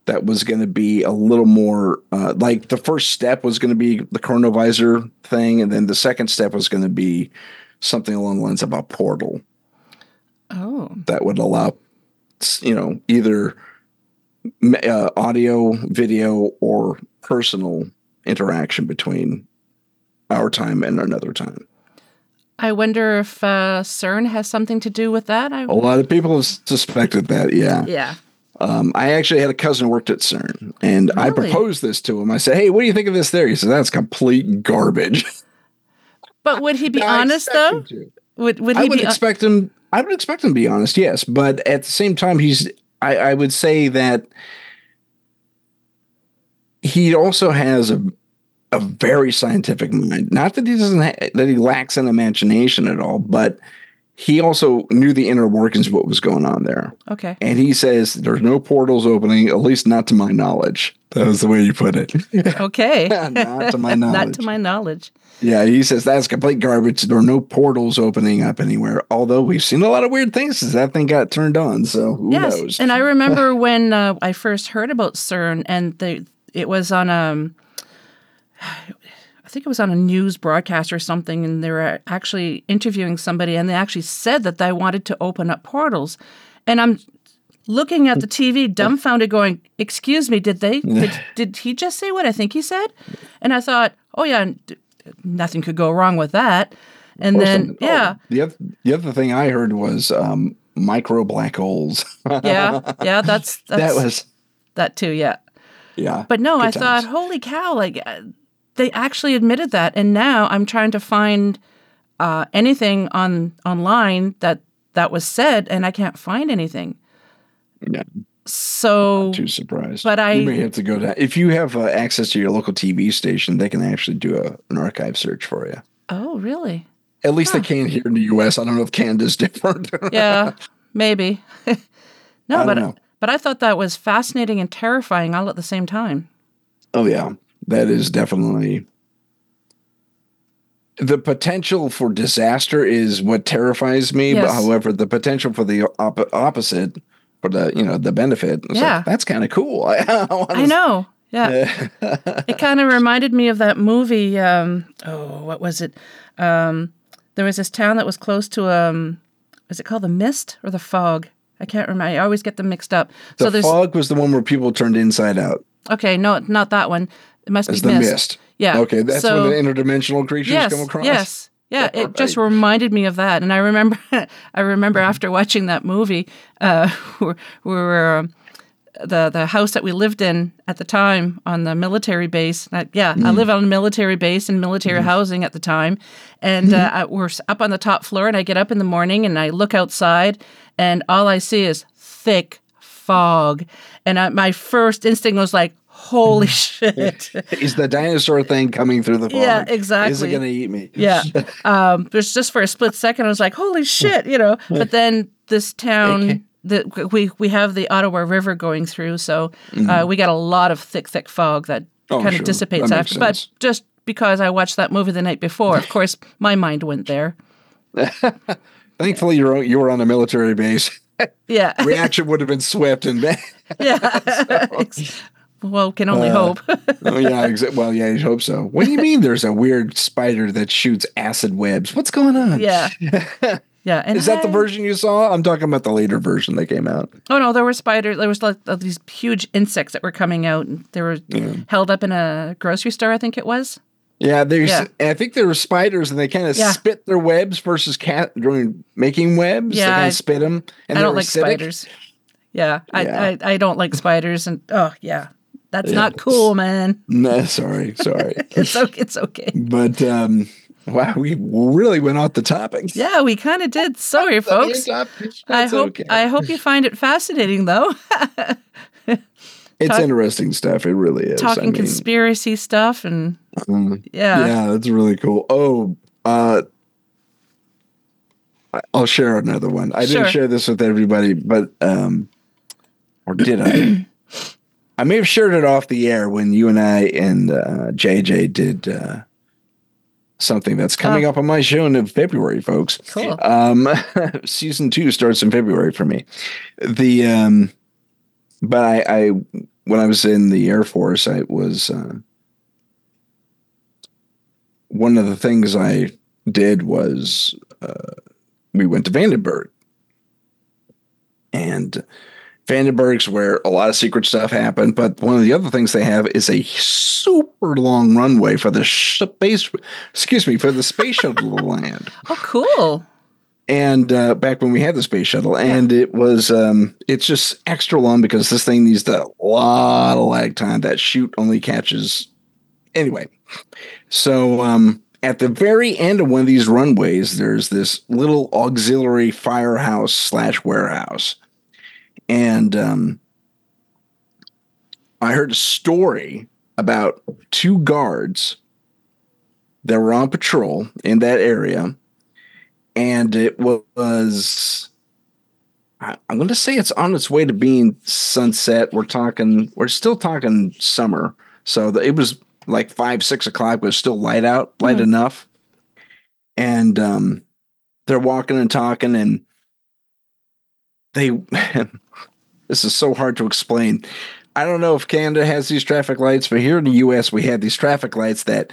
that was going to be a little more uh, like the first step was going to be the chronovisor thing, and then the second step was going to be something along the lines of a portal Oh. that would allow, you know, either uh, audio, video, or personal interaction between our time and another time. I wonder if uh, CERN has something to do with that. I, A lot of people have suspected that. Yeah. yeah. Um, I actually had a cousin who worked at CERN, and I proposed this to him. I said, "Hey, what do you think of this theory?" He said, "That's complete garbage." But would he be honest though? Would would I would be? expect him. I would expect him to be honest, yes. But at the same time, he's. I, I would say that he also has a a very scientific mind. Not that he doesn't ha- that he lacks an imagination at all, but he also knew the inner workings of what was going on there. okay. And he says there's no portals opening, at least not to my knowledge. That was the way you put it. Okay. Not to my knowledge. Not to my knowledge. Yeah, he says that's complete garbage. There are no portals opening up anywhere. Although we've seen a lot of weird things since that thing got turned on. So who yes. knows? And I remember when uh, I first heard about CERN, and the it was on um, I think it was on a news broadcast or something, and they were actually interviewing somebody, and they actually said that they wanted to open up portals, and I'm looking at the TV, dumbfounded, going, "Excuse me, did they? Did, did he just say what I think he said?" And I thought, "Oh yeah, nothing could go wrong with that." And then. Oh, yeah, the other the other thing I heard was um, micro black holes. yeah, yeah, that's that's that was that too, yeah. yeah. But no, I times. thought, holy cow, like uh, they actually admitted that, and now I'm trying to find uh, anything on online that that was said, and I can't find anything. Yeah. So too surprised. But I- you may have to go down if you have uh, access to your local TV station. They can actually do a, an archive search for you. oh, really? At least they can here in the U.S. I don't know if Canada's different. Yeah, maybe. no, but know. but I thought that was fascinating and terrifying all at the same time. oh yeah, that is definitely the potential for disaster is what terrifies me. But however, the potential for the op- opposite for the you know the benefit. it's Yeah. like, that's kind of cool. I, I know. Yeah. it kind of reminded me of that movie. Um, oh, what was it? Um, there was this town that was close to um, is it called the Mist or the Fog? I can't remember. I always get them mixed up. The so there's fog was the one where people turned inside out. okay, no, not that one. It must As be the Mist. mist. Yeah. Okay, that's so, when the interdimensional creatures yes, come across. Yes. Yeah, it just reminded me of that, and I remember, I remember after watching that movie, uh, we were um, the the house that we lived in at the time on the military base. I, yeah, I live on a military base and military housing at the time, and uh, I, we're up on the top floor. And I get up in the morning and I look outside, and all I see is thick fog. And I, my first instinct was like, "Holy shit!" Is the dinosaur thing coming through the fog? Yeah, exactly. Is it going to eat me? Yeah. Um, there's just for a split second, I was like, holy shit, you know. But then this town, that we, we have the Ottawa River going through, so uh, we got a lot of thick, thick fog that Mm-hmm. Oh, kind sure. of dissipates That after. But just because I watched that movie the night before, of course, my mind went there. Thankfully, you were you were on a military base. Yeah. Reaction would have been swift and bad. yeah. Well, can only hope. oh yeah, exa- well yeah, you hope so. What do you mean? There's a weird spider that shoots acid webs. What's going on? yeah. Yeah. And Is that the version you saw? I'm talking about the later version that came out. Oh no, there were spiders. There was like uh, these huge insects that were coming out, and they were held up in a grocery store. I think it was. Yeah, there's. Yeah. I think there were spiders, and they kind of Yeah. spit their webs versus cat during making webs. Yeah, they kind I- of spit them. And I don't like acidic. spiders. Yeah, I, Yeah. I I don't like spiders, and oh yeah, that's Yeah. not cool, man. No, sorry, sorry. It's okay. It's okay. but um, wow, we really went off the topic. Yeah, we kind of did. Sorry, folks. I hope okay. I hope you find it fascinating, though. it's talk- interesting stuff. It really is. I Talking mean, conspiracy stuff, and um, yeah, yeah, that's really cool. Oh, uh, I- I'll share another one. I Sure. didn't share this with everybody, but um, or did I? I may have shared it off the air when you and I and uh, JJ did uh, something that's coming Oh. up on my show in February, folks. Cool. Um, season two starts in February for me. The um, but I, I when I was in the Air Force, I was uh, one of the things I did was uh, we went to Vandenberg, and Vandenberg's where a lot of secret stuff happened. But one of the other things they have is a super long runway for the space. Excuse me, for the space shuttle to land oh, cool. and uh, back when we had the space shuttle, and it was um, it's just extra long because this thing needs a lot of lag time. That chute only catches anyway. So um, at the very end of one of these runways, there's this little auxiliary firehouse slash warehouse, and um, I heard a story about two guards that were on patrol in that area. And it was i'm going to say it's on its way to being sunset. We're talking we're still talking summer. So the, it was like five six o'clock but it was still light out light Mhm. enough. And um they're walking and talking and they this is so hard to explain i don't know if canada has these traffic lights but here in the us we have these traffic lights that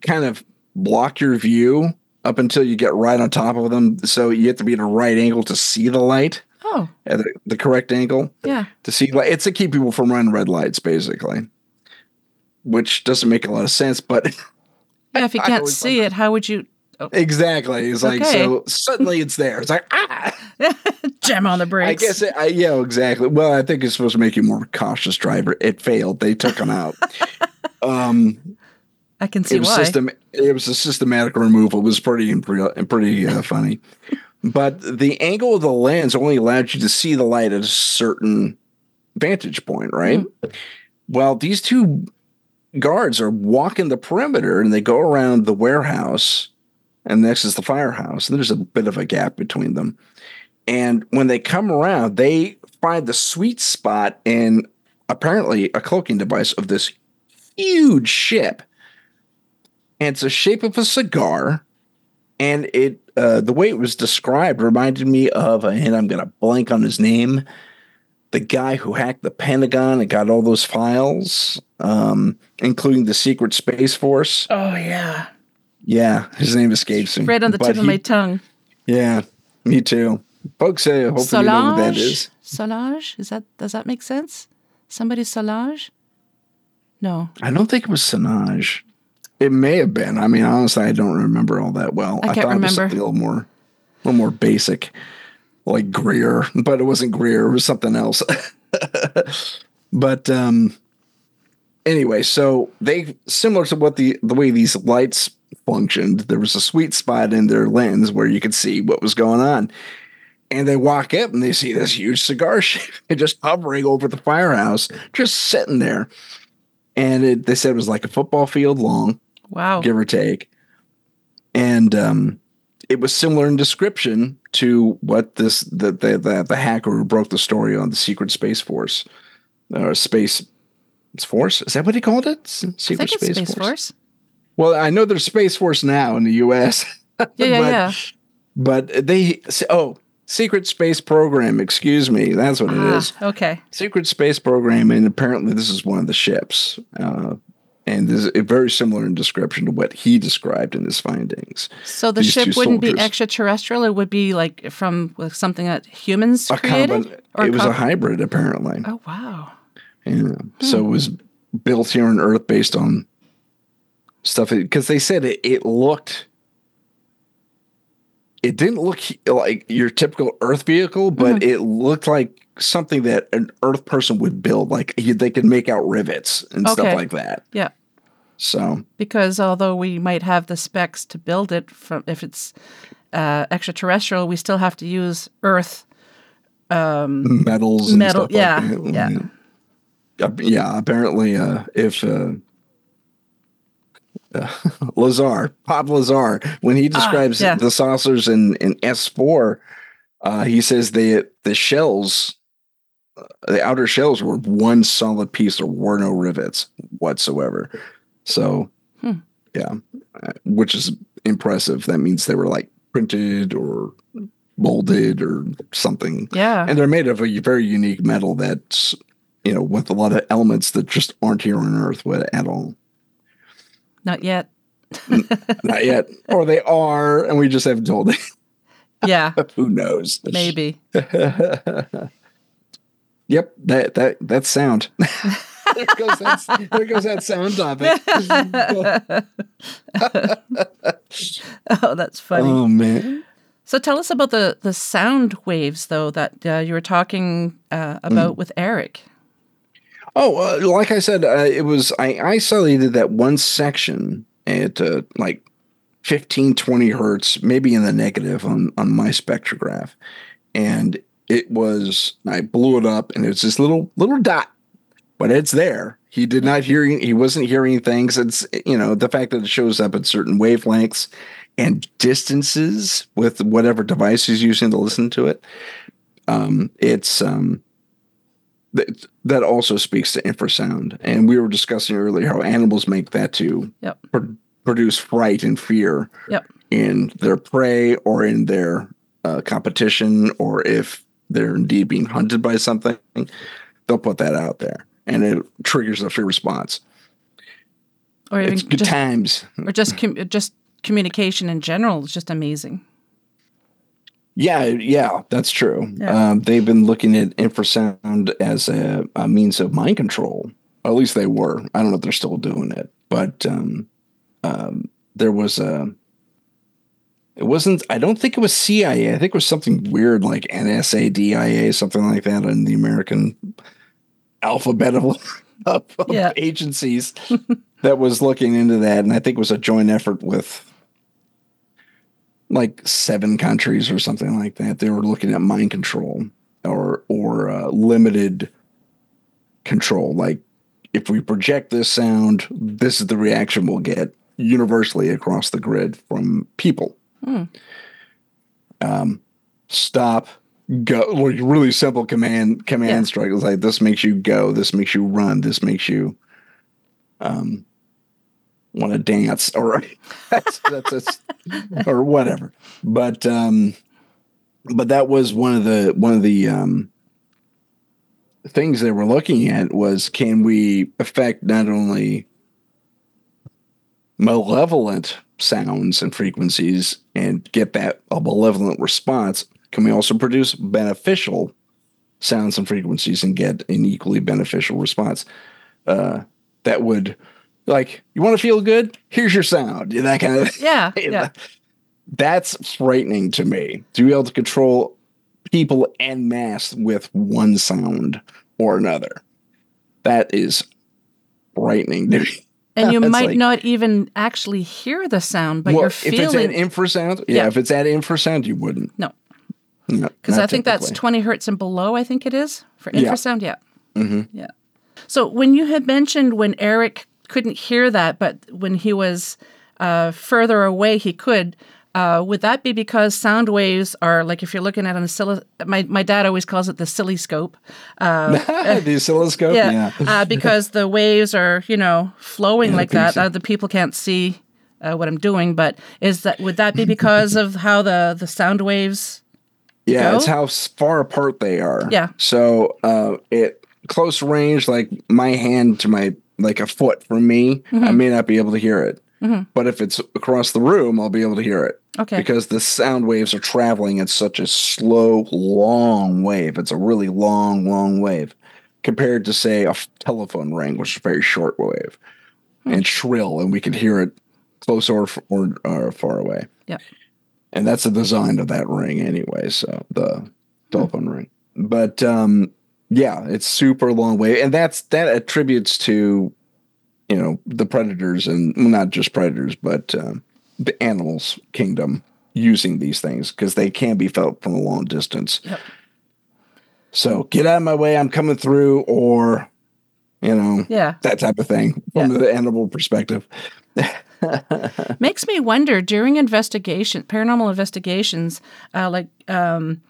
kind of block your view up until you get right on top of them. So you have to be at a right angle to see the light Oh, at the, the correct angle yeah. to see light. It's to keep people from running red lights, basically, which doesn't make a lot of sense, but Yeah, if you can't see it, how would you exactly. It's like, Okay. so suddenly it's there. It's like, ah, jam on the brakes? I guess, it, I, yeah, exactly. Well, I think it's supposed to make you more cautious driver. It failed. They took them out. um, I can see it was why. system it was a systematic removal. It was pretty impre- pretty uh, funny. But the angle of the lens only allowed you to see the light at a certain vantage point, right? Well, these two guards are walking the perimeter and they go around the warehouse and next is the firehouse. And there's a bit of a gap between them. And when they come around, they find the sweet spot in apparently a cloaking device of this huge ship. And it's a shape of a cigar. And it uh, the way it was described reminded me of and i'm gonna blank on his name the guy who hacked the pentagon and got all those files um, including the secret space force. Oh yeah, yeah his name escapes me right on the But tip of my tongue. yeah me too folks say hopefully you know who that is Solange? Is that does that make sense? Somebody Solange? No. i don't think it was Solange. It may have been. I mean, honestly, I don't remember all that well. I can't thought it was something a little more, a little more basic, like Greer, but it wasn't Greer. It was something else. but um, anyway, so they similar to what the the way these lights functioned. There was a sweet spot in their lens where you could see what was going on. And they walk up and they see this huge cigar shape just hovering over the firehouse, just sitting there. And it, they said it was like a football field long Wow. give or take. And um, it was similar in description to what this the the, the the hacker who broke the story on the Secret Space Force or Space Force is that what he called it? Secret it's Space Force. Well, I know there's Space Force now in the U.S. Yeah, yeah, but, yeah. But they oh Secret Space Program. Excuse me, that's what it is. Ah, okay. Secret Space Program, and apparently this is one of the ships. Uh, and this is very similar in description to what he described in his findings. So the These ship wouldn't be extraterrestrial. It would be like from like, something that humans A created. combi- Or it was a hybrid, apparently. oh wow. Yeah. So it was built here on Earth based on stuff because they said it, it looked. It didn't look like your typical Earth vehicle, but Mm-hmm. it looked like something that an Earth person would build. Like they could make out rivets and Okay. stuff like that. Yeah. So Because although we might have the specs to build it from if it's uh, extraterrestrial, we still have to use Earth. metals, and Metal, stuff yeah, like yeah. Uh, yeah. Apparently, uh, if uh, uh, Lazar, Bob Lazar, when he describes Ah, yeah. the saucers in in S four, uh, he says they the shells, uh, the outer shells were one solid piece. There were no rivets whatsoever. So, Hmm. yeah, uh, which is impressive. That means they were like printed or molded or something Yeah. and they're made of a very unique metal that's you know with a lot of elements that just aren't here on earth with at all Not yet. not yet or they are and we just haven't told it Yeah. who knows Maybe. yep that that that sound there goes that there goes that sound topic Oh, that's funny. oh man So tell us about the the sound waves, though, that uh, you were talking uh, about with Eric. Oh, uh, like I said, uh, it was I isolated that one section at uh, like 15, 20 hertz, maybe in the negative on on my spectrograph, and it was I blew it up, and it's this little little dot, but it's there. He did not hear. He wasn't hearing things. It's you know the fact that it shows up at certain wavelengths and distances with whatever device he's using to listen to it. Um, it's um, that also speaks to infrasound. And we were discussing earlier how animals make that to Yep. pro- produce fright and fear Yep. in their prey or in their uh, competition, or if they're indeed being hunted by something, they'll put that out there, and it triggers a fear response. Or even It's good just, times. or just com- just communication in general is just amazing. Yeah, yeah, that's true. Yeah. Um, they've been looking at infrasound as a, a means of mind control. Or at least they were. I don't know if they're still doing it, but um, um, there was a. It wasn't. I don't think it was CIA. I think it was something weird like NSA, DIA, something like that in the American alphabet of, of Yeah. agencies that was looking into that, and I think it was a joint effort with like seven countries or something like that. They were looking at mind control or or uh, limited control. Like if we project this sound, this is the reaction we'll get universally across the grid from people. Hmm. Um, stop. Go like really simple command command Yeah. like this makes you go, this makes you run, this makes you um want to dance or that's that's, or whatever. But um but that was one of the one of the um things they were looking at was can we affect not only malevolent sounds and frequencies and get that a malevolent response can we also produce beneficial sounds and frequencies and get an equally beneficial response uh, that would like you want to feel good here's your sound that kind of Yeah. Yeah. that's frightening to me to be able to control people en masse with one sound or another that is frightening to me And you might like- not even actually hear the sound, but you're feeling. if it's at infrasound yeah, Yeah. if it's at infrasound you wouldn't No. No, because not I think that's 20 hertz and below. I think it is for Yeah. infrasound. Yeah. Mhm. Yeah. So when you had mentioned when Eric couldn't hear that, but when he was uh, further away, he could. Uh, would that be because sound waves are like if you're looking at an oscill- my my dad always calls it the silly scope. the oscilloscope Yeah, yeah, Uh, because the waves are you know flowing Yeah, like that. so. Uh, the people can't see uh, what I'm doing, but is that would that be because of how the the sound waves? Yeah, go? it's how far apart they are. Yeah. So uh, at close range, like my hand to my like a foot from me, I Mm-hmm. may not be able to hear it. But if it's across the room, I'll be able to hear it Okay. because the sound waves are traveling at such a slow, long wave. It's a really long, long wave compared to say a telephone ring, which is a very short wave Hmm. and shrill, and we can hear it close or, f- or, or far away. Yeah. And that's the design of that ring anyway. So the telephone ring. But um, yeah, it's super long way, And that's that attributes to, you know, the predators and not just predators, but um, the animals kingdom using these things because they can be felt from a long distance. Yep. So get out of my way, I'm coming through, or you know, Yeah. that type of thing from Yeah. the animal perspective. Makes me wonder during investigation, paranormal investigations, uh, like um,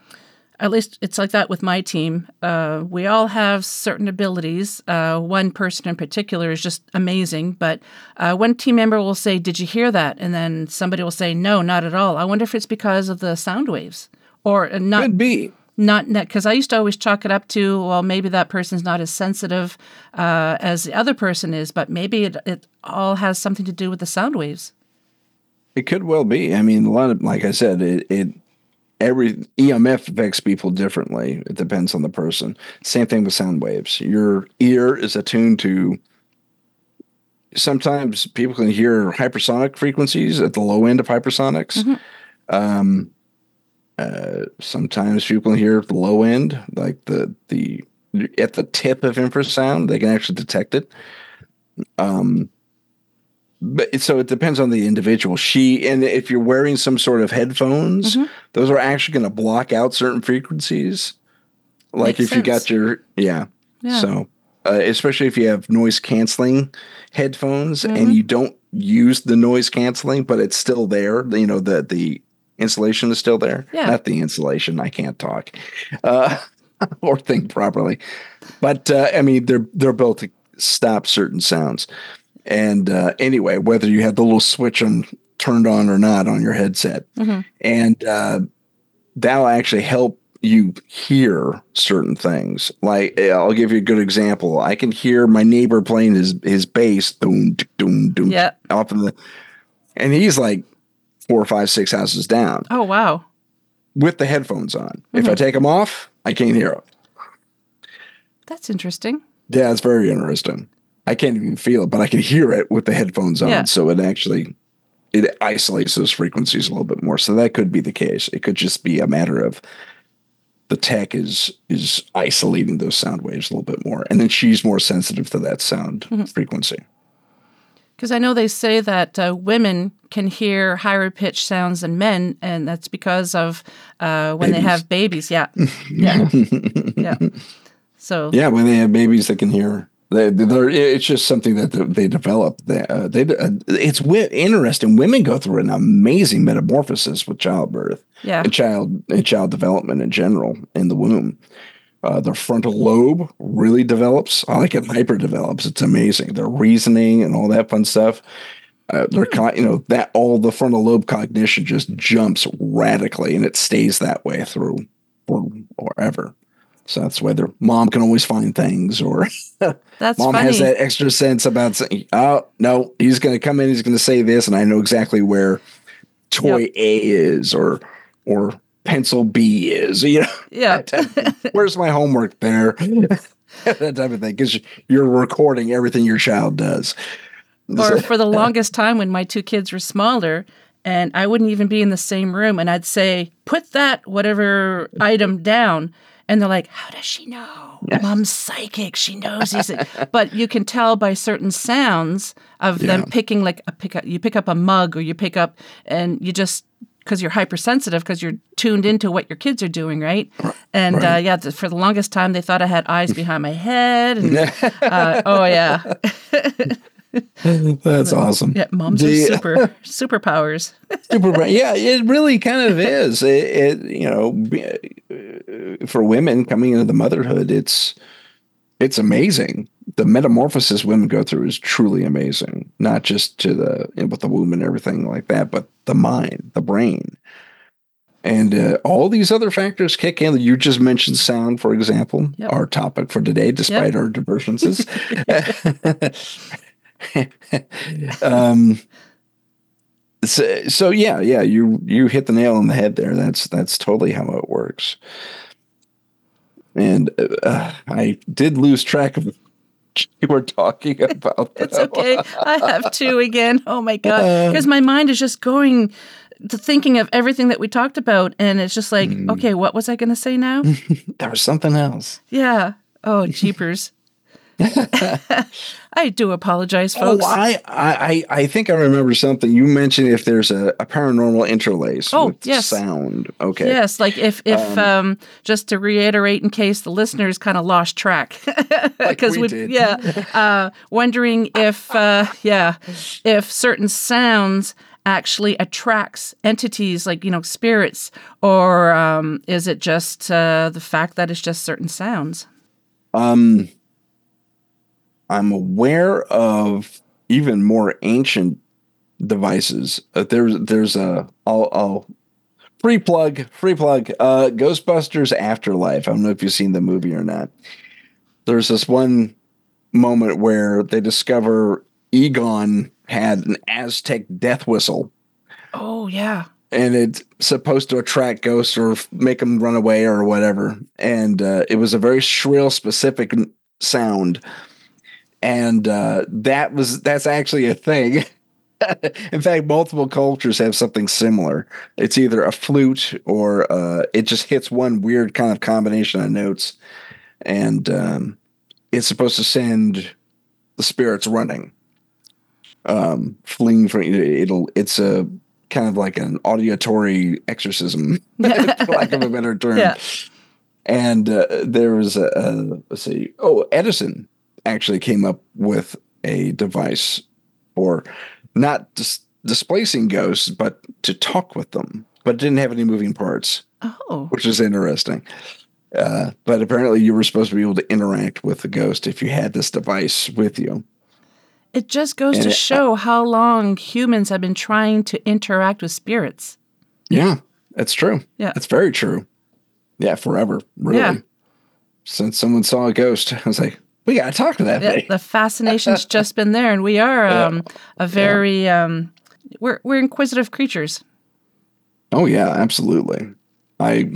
at least it's like that with my team. Uh, we all have certain abilities. Uh, one person in particular is just amazing, but uh, one team member will say, "Did you hear that?" And then somebody will say, "No, not at all." I wonder if it's because of the sound waves, or uh, not Could be. not because I used to always chalk it up to well maybe that person's not as sensitive uh, as the other person is, but maybe it, it all has something to do with the sound waves. It could well be. I mean, a lot of, like I said, it, it every EMF affects people differently. It depends on the person. Same thing with sound waves. Your ear is attuned to. Sometimes people can hear hypersonic frequencies at the low end of hypersonics. Um, uh, sometimes people can hear the low end, like the the at the tip of infrasound. They can actually detect it. Um, but so it depends on the individual. She and if you're wearing some sort of headphones, Mhm. those are actually going to block out certain frequencies. Like Makes if you got your yeah. Yeah. So uh, especially if you have noise canceling headphones Mhm. and you don't use the noise canceling, but it's still there. You know the the insulation is still there. Yeah. Not the insulation. I can't talk uh, or think properly. But uh, I mean, they're they're built to stop certain sounds. And uh, anyway, whether you have the little switch on turned on or not on your headset, Mhm. and uh, that'll actually help you hear certain things. Like eh, I'll give you a good example. I can hear my neighbor playing his his bass, doom doom doom, Yeah. off in the, and he's like four, five, six houses down Oh wow. with the headphones on. If I Mhm. take them off, I can't hear it. That's interesting. Yeah, it's very interesting. I can't even feel it, but I can hear it with the headphones on. Yeah. So it actually it isolates those frequencies a little bit more. So that could be the case. It could just be a matter of the tech is is isolating those sound waves a little bit more, and then she's more sensitive to that sound Mm-hmm. frequency. Because I know they say that uh, women can hear higher pitched sounds than men, and that's because of uh, when they have babies. Yeah. Yeah. yeah. So, Yeah, when they have babies, they can hear. They, they're, it's just something that they develop. They, uh, they, uh, it's wi- interesting. Women go through an amazing metamorphosis with childbirth. yeah. and child and child development in general in the womb. Uh, their frontal lobe really develops. I like it hyper develops. It's amazing. Their reasoning and all that fun stuff. Uh, their co- you know that all the frontal lobe cognition just jumps radically, and it stays that way through for forever. So that's why their mom can always find things, or That's mom funny. has that extra sense about saying, "Oh no, he's going to come in. He's going to say this, and I know exactly where toy A is, or or pencil B is. You know, yeah. where's my homework there? that type of thing, because you're recording everything your child does. or for the longest time when my two kids were smaller and I wouldn't even be in the same room and I'd say, put that whatever item down. And they're like, how does she know? Mom's psychic. She knows these. things." but you can tell by certain sounds of them picking like a pick up, you pick up a mug or you pick up and you just, because you're hypersensitive because you're tuned into what your kids are doing, right? And Uh, yeah, th- for the longest time they thought I had eyes behind my head. And, uh, oh yeah, That's awesome. yeah, moms The- are super superpowers. super. Yeah, it really kind of is. It, it you know, uh, for women coming into the motherhood, it's it's amazing. The metamorphosis women go through is truly amazing. Not just to the you know, with the womb and everything like that, but the mind, the brain, and uh, all these other factors kick in. You just mentioned sound, for example, Yep. our topic for today, despite our divergences. um, so, so yeah, yeah, you you hit the nail on the head there. That's that's totally how it works. And uh, I did lose track of what you were talking about. It's okay. I have two again. Oh my god, because my mind is just going to thinking of everything that we talked about, and it's just like, okay, what was I going to say now? There was something else. yeah. Oh, jeepers. I do apologize, Oh, folks. I, I I think I remember something. You mentioned if there's a, a paranormal interlace Oh, with yes. sound. Okay. Yes, like if if um, just to reiterate, in case the listeners kind of lost track, because we did. yeah, uh, wondering if uh, yeah, if certain sounds actually attracts entities like you know spirits, or um, is it just uh, the fact that it's just certain sounds? Um, I'm aware of even more ancient devices. Uh, there's there's a I'll, I'll free plug free plug uh, Ghostbusters Afterlife. I don't know if you've seen the movie or not. There's this one moment where they discover Egon had an Aztec death whistle Oh yeah, and it's supposed to attract ghosts or make them run away or whatever. And uh, it was a very shrill, specific sound, and uh, that was that's actually a thing. In fact, multiple cultures have something similar. It's either a flute or uh, it just hits one weird kind of combination of notes, and um, it's supposed to send the spirits running, um, fleeing from it'll. It's a kind of like an auditory exorcism, for lack of a better term. Yeah. And uh, there was a, a let's see, oh Edison actually came up with a device for not dis- displacing ghosts, but to talk with them, but it didn't have any moving parts, oh which is interesting. Uh, but apparently, you were supposed to be able to interact with the ghost if you had this device with you. it just goes And to it- show how long humans have been trying to interact with spirits. Yeah, that's true. Yeah. that's very true. Yeah, forever, really. Yeah. Since someone saw a ghost, I was like, we got to talk to that Yeah, thing. the fascination's just been there, and we are um, a very um, we're we're inquisitive creatures. Oh yeah, absolutely. I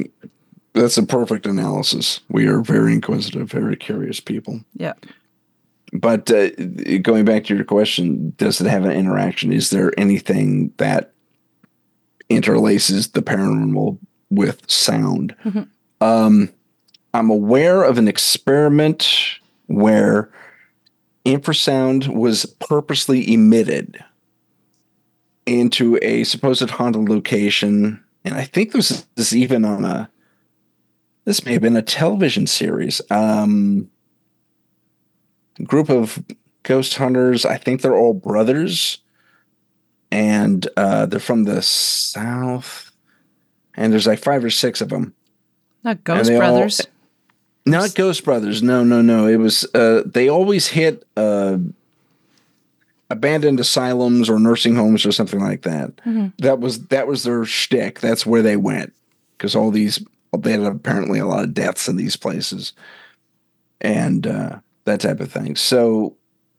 that's a perfect analysis. We are very inquisitive, very curious people. Yeah. But uh, going back to your question, does it have an interaction? Is there anything that interlaces the paranormal with sound? Mhm. Um, I'm aware of an experiment where infrasound was purposely emitted into a supposed haunted location, and I think this is this is even on a. This may have been a television series. Um, group of ghost hunters. I think they're all brothers, and uh, they're from the south. And there's like five or six of them. Not Ghost they all- Brothers. Not Ghost Brothers. No, no, no. It was. Uh, they always hit uh, abandoned asylums or nursing homes or something like that. Mhm. That was that was their shtick. That's where they went because all these they had apparently a lot of deaths in these places, and uh, that type of thing. So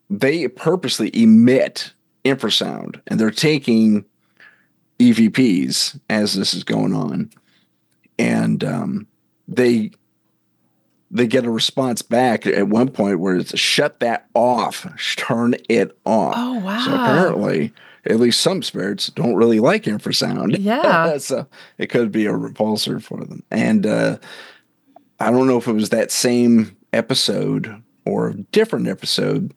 they purposely emit infrasound, and they're taking EVPs as this is going on, and um, they they get a response back at one point where it's shut that off, turn it off. Oh, wow. So apparently, at least some spirits don't really like infrasound. Yeah. so it could be a repulsor for them. And uh, I don't know if it was that same episode or a different episode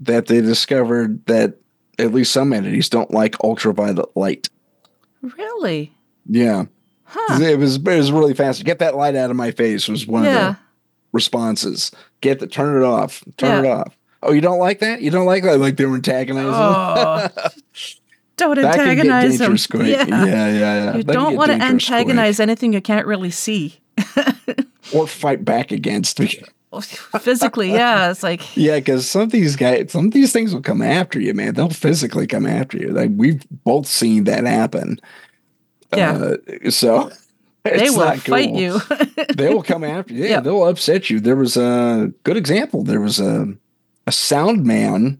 that they discovered that at least some entities don't like ultraviolet light. Really? Yeah. Huh. It was it was really fast. Get that light out of my face was one of the responses. Get the turn it off. Turn Yeah. it off. Oh, you don't like that? You don't like that? Like they were antagonizing. Oh, don't that antagonize them. Yeah, Yeah. yeah, yeah. You That don't want to dangerous quick. antagonize anything you can't really see. or fight back against. me. Physically, yeah. It's like, yeah, because some of these guys, some of these things will come after you, man. They'll physically come after you. Like we've both seen that happen. Yeah. Uh, so they will fight cool. you. they will come after you. Yeah, Yeah. they'll upset you. There was a good example. There was a a sound man,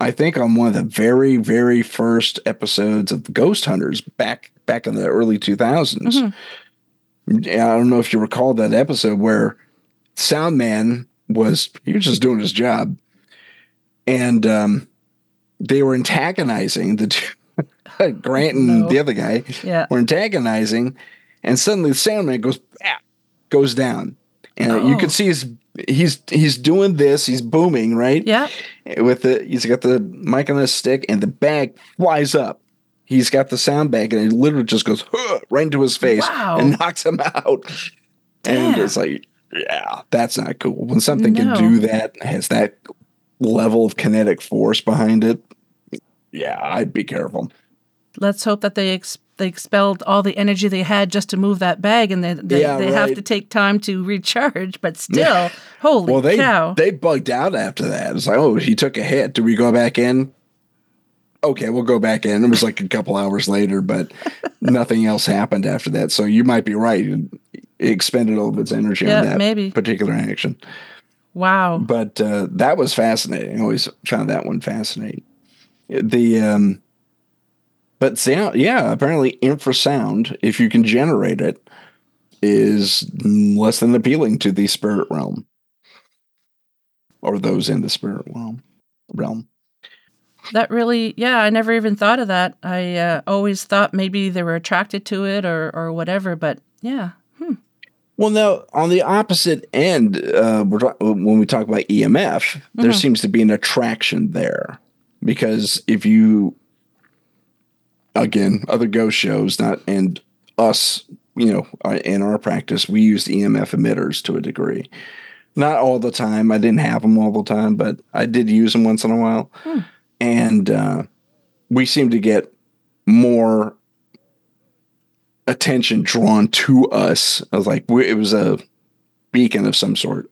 I think, on one of the very, very first episodes of Ghost Hunters back back in the early 2000s. Mhm. I don't know if you recall that episode where sound man was he was just doing his job, and um, they were antagonizing the two. Grant and No. the other guy yeah. were antagonizing, and suddenly the soundman goes "Bap," goes down, and you Oh. can see his he's he's doing this, he's booming right Yeah. with the he's got the mic on his stick, and the bag flies up. He's got the sound bag, and it literally just goes "Huh," right into his face Wow. and knocks him out. And it's like, yeah, that's not cool. When something No. can do that, has that level of kinetic force behind it, yeah, I'd be careful. Let's hope that they ex- they expelled all the energy they had just to move that bag, and they they, Yeah, they have to take time to recharge. But still, holy well, they cow! they bugged out after that. It's like, oh, he took a hit. Do we go back in? Okay, we'll go back in. It was like a couple hours later, but nothing else happened after that. So you might be right. It expended all of its energy Yeah, on that maybe. particular action. wow. But uh, that was fascinating. I always found that one fascinating. The um, but sound, yeah, apparently infrasound, if you can generate it, is less than appealing to the spirit realm or those in the spirit realm. Realm. That really, yeah, I never even thought of that. I uh, always thought maybe they were attracted to it or or whatever. But yeah, Well, now on the opposite end, uh, when we talk about EMF, there Mhm. seems to be an attraction there because if you, again, other ghost shows, not and us, you know, uh, in our practice, we used EMF emitters to a degree. Not all the time. I didn't have them all the time, but I did use them once in a while, Hmm. and uh, we seem to get more attention drawn to us. I was like, it was a beacon of some sort.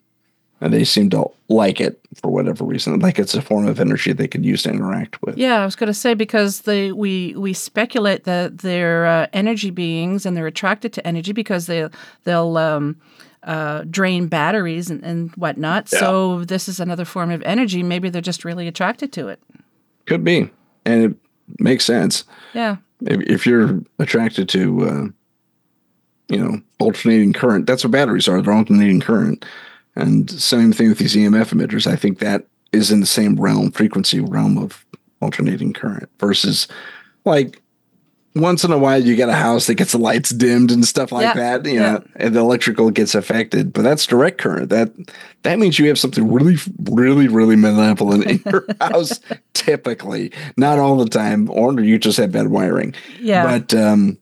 And they seem to like it for whatever reason. Like it's a form of energy they could use to interact with. yeah, I was going to say because they we we speculate that they're uh, energy beings and they're attracted to energy because they they'll um, uh, drain batteries and, and whatnot. So this is another form of energy. Maybe they're just really attracted to it. Could be. And it makes sense. Yeah. If, if you're attracted to, uh, you know, alternating current, that's what batteries are. They're alternating current. And same thing with these EMF emitters. I think that is in the same realm, frequency realm of alternating current versus like once in a while you get a house that gets the lights dimmed and stuff like Yeah, that, you yeah. know, and the electrical gets affected. But that's direct current. That that means you have something really, really, really malevolent in your house, typically. Not all the time, or you just have bad wiring. Yeah. But um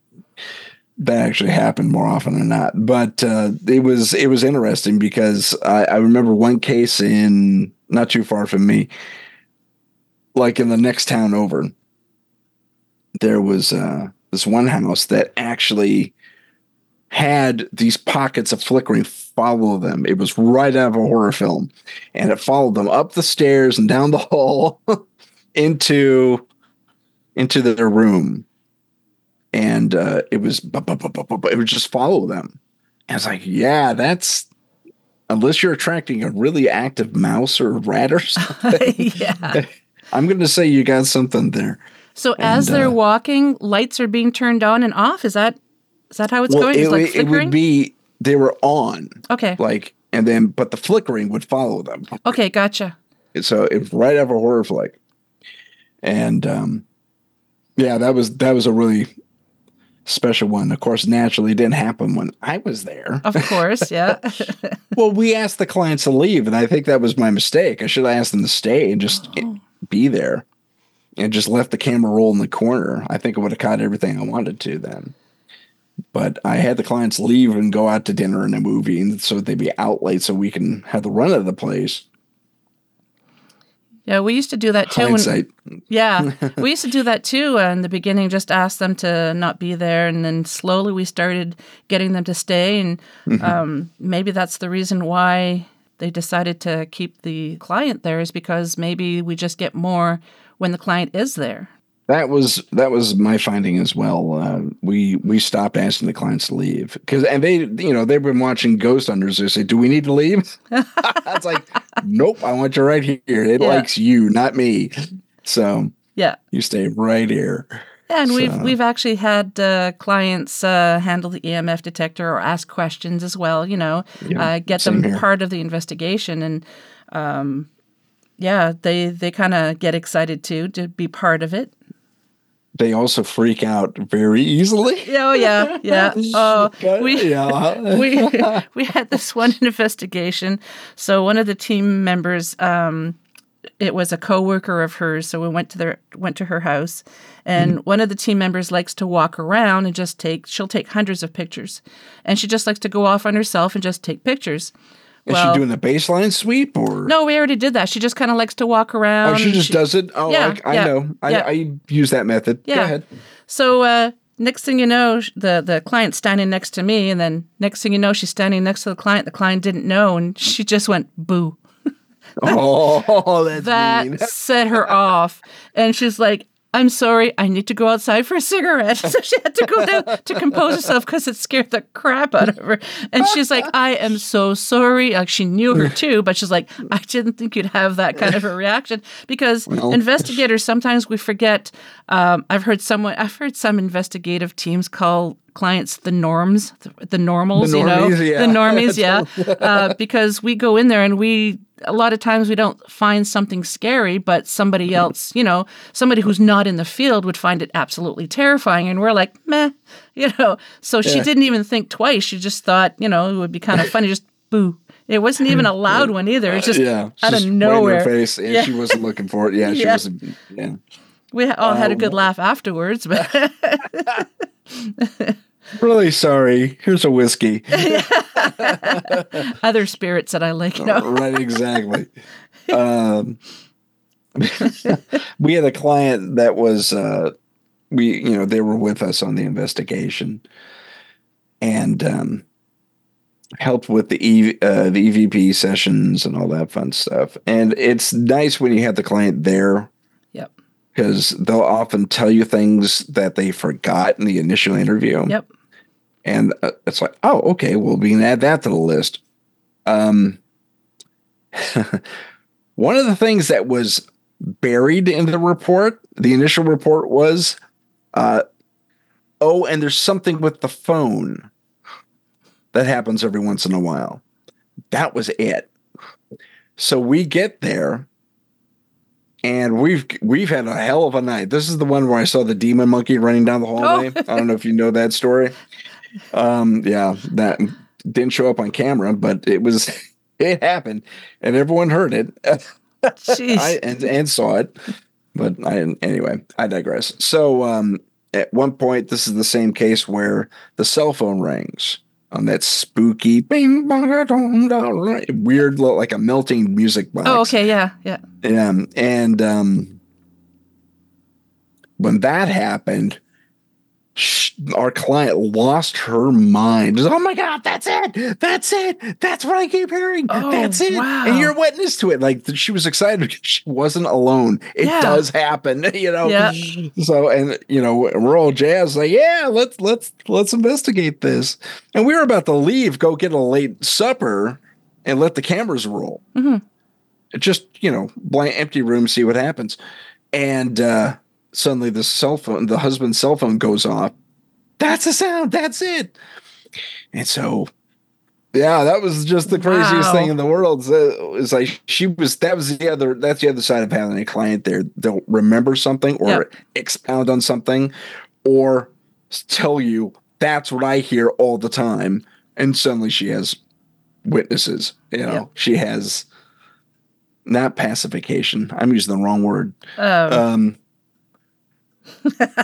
that actually happened more often than not. But uh, it was it was interesting because I, I remember one case in not too far from me, like in the next town over. There was uh, this one house that actually had these pockets of flickering follow them. It was right out of a horror film, and it followed them up the stairs and down the hall into into their room and uh, it was it would just follow them. And I was like, yeah, that's unless you're attracting a really active mouse or rat or something. yeah. I'm going to say you got something there. So as they're uh, walking, lights are being turned on and off. Is that is that how it's well, going? it, It's like would- it would be they were on Okay. like, and then but the flickering would follow them. Okay, gotcha. So it was right after horror flick, and um, yeah, that was that was a really special one. Of course, naturally, didn't happen when I was there. Of course, yeah. Well, we asked the clients to leave, and I think that was my mistake. I should have asked them to stay and just Oh. be there, and just left the camera roll in the corner. I think it would have caught everything I wanted to then. But I had the clients leave and go out to dinner and a movie, and so they'd be out late, so we can have the run of the place. Yeah, we used to do that too. when- Yeah, we used to do that too uh, in the beginning. Just ask them to not be there, and then slowly we started getting them to stay. And um, maybe that's the reason why they decided to keep the client there is because maybe we just get more when the client is there. That was that was my finding as well. Uh, we we stopped asking the clients to leave because and they you know they've been watching Ghost Hunters. They say, "Do we need to leave?" It's like, "Nope, I want you right here. It Yeah. likes you, not me." So Yeah, you stay right here. and we've we've actually had uh, clients uh, handle the EMF detector or ask questions as well. You know, Yeah, uh, get them here. part of the investigation, and um, yeah, they they kind of get excited too to be part of it. They also freak out very easily. Oh yeah, yeah. Oh, we yeah. we we had this one investigation. So one of the team members, um, it was a coworker of hers. So we went to their went to her house, and one of the team members likes to walk around and just take. She'll take hundreds of pictures, and she just likes to go off on herself and just take pictures. Is Well- she doing the baseline sweep or No, we already did that. She just kind of likes to walk around. Oh, she just does it. Oh, Yeah, I, I yeah, know. I, yeah. I use that method. Go Yeah. ahead. So uh, next thing you know, the the client's standing next to me, and then next thing you know, she's standing next to the client. The client didn't know, and she just went boo. Oh, that's That mean. set her off, and she's like. I'm sorry, I need to go outside for a cigarette. So she had to go down to compose herself because it scared the crap out of her. And she's like, I am so sorry. Like she knew her too, but she's like, I didn't think you'd have that kind of a reaction because Well. investigators sometimes we forget. Um, I've heard someone, I've heard some investigative teams call clients the norms, the, normals, The you know, yeah. the normies, yeah, uh, because we go in there and we a lot of times we don't find something scary, but somebody else, you know, somebody who's not in the field would find it absolutely terrifying, and we're like, meh, you know. So she Yeah. didn't even think twice. She just thought, you know, it would be kind of funny, just boo. It wasn't even a loud one either. It's just yeah, out just of nowhere. her face, and Yeah. she wasn't looking for it. Yeah, she Yeah. wasn't. We all had a good Um, laugh afterwards, but really sorry. Here's a whiskey. other spirits that I like, know. right, exactly. um, we had a client that was uh, we, you know, they were with us on the investigation, and um, helped with the e, uh, the EVP sessions and all that fun stuff. And it's nice when you have the client there. Because they'll often tell you things that they forgot in the initial interview. Yep. And uh, it's like, oh, okay, well, we can add that to the list. Um, one of the things that was buried in the report, the initial report was, uh, oh, and there's something with the phone that happens every once in a while. That was it. So we get there and we've we've had a hell of a night. This is the one where I saw the demon monkey running down the hallway. I don't know if you know that story. Um, yeah, that didn't show up on camera, but it was it happened, and everyone heard it. Jeez. I, and and saw it. But I anyway, I digress. So um, at one point, this is the same case where the cell phone rings on that spooky bing bong dong dong weird like a melting music box. oh, okay, yeah, yeah. Um, and um, when that happened, our client lost her mind. Oh my god, that's it! That's it! That's what I keep hearing. Oh, that's it! wow. And you're a witness to it. Like she was excited because she wasn't alone. It Yeah. does happen, you know. Yeah. So and you know we're all jazzed. Like yeah, let's let's let's investigate this. And we were about to leave, go get a late supper, and let the cameras roll Mhm. just you know blank empty room see what happens and uh suddenly the cell phone the husband's cell phone goes off that's the sound that's it and so Yeah, that was just the craziest Wow. thing in the world. So it's like she was. That was the other. That's the other side of having a client there. They'll remember something or Yep. expound on something, or tell you that's what I hear all the time, and suddenly she has witnesses. You know, Yep. she has not pacification. I'm using the wrong word. Oh, Um,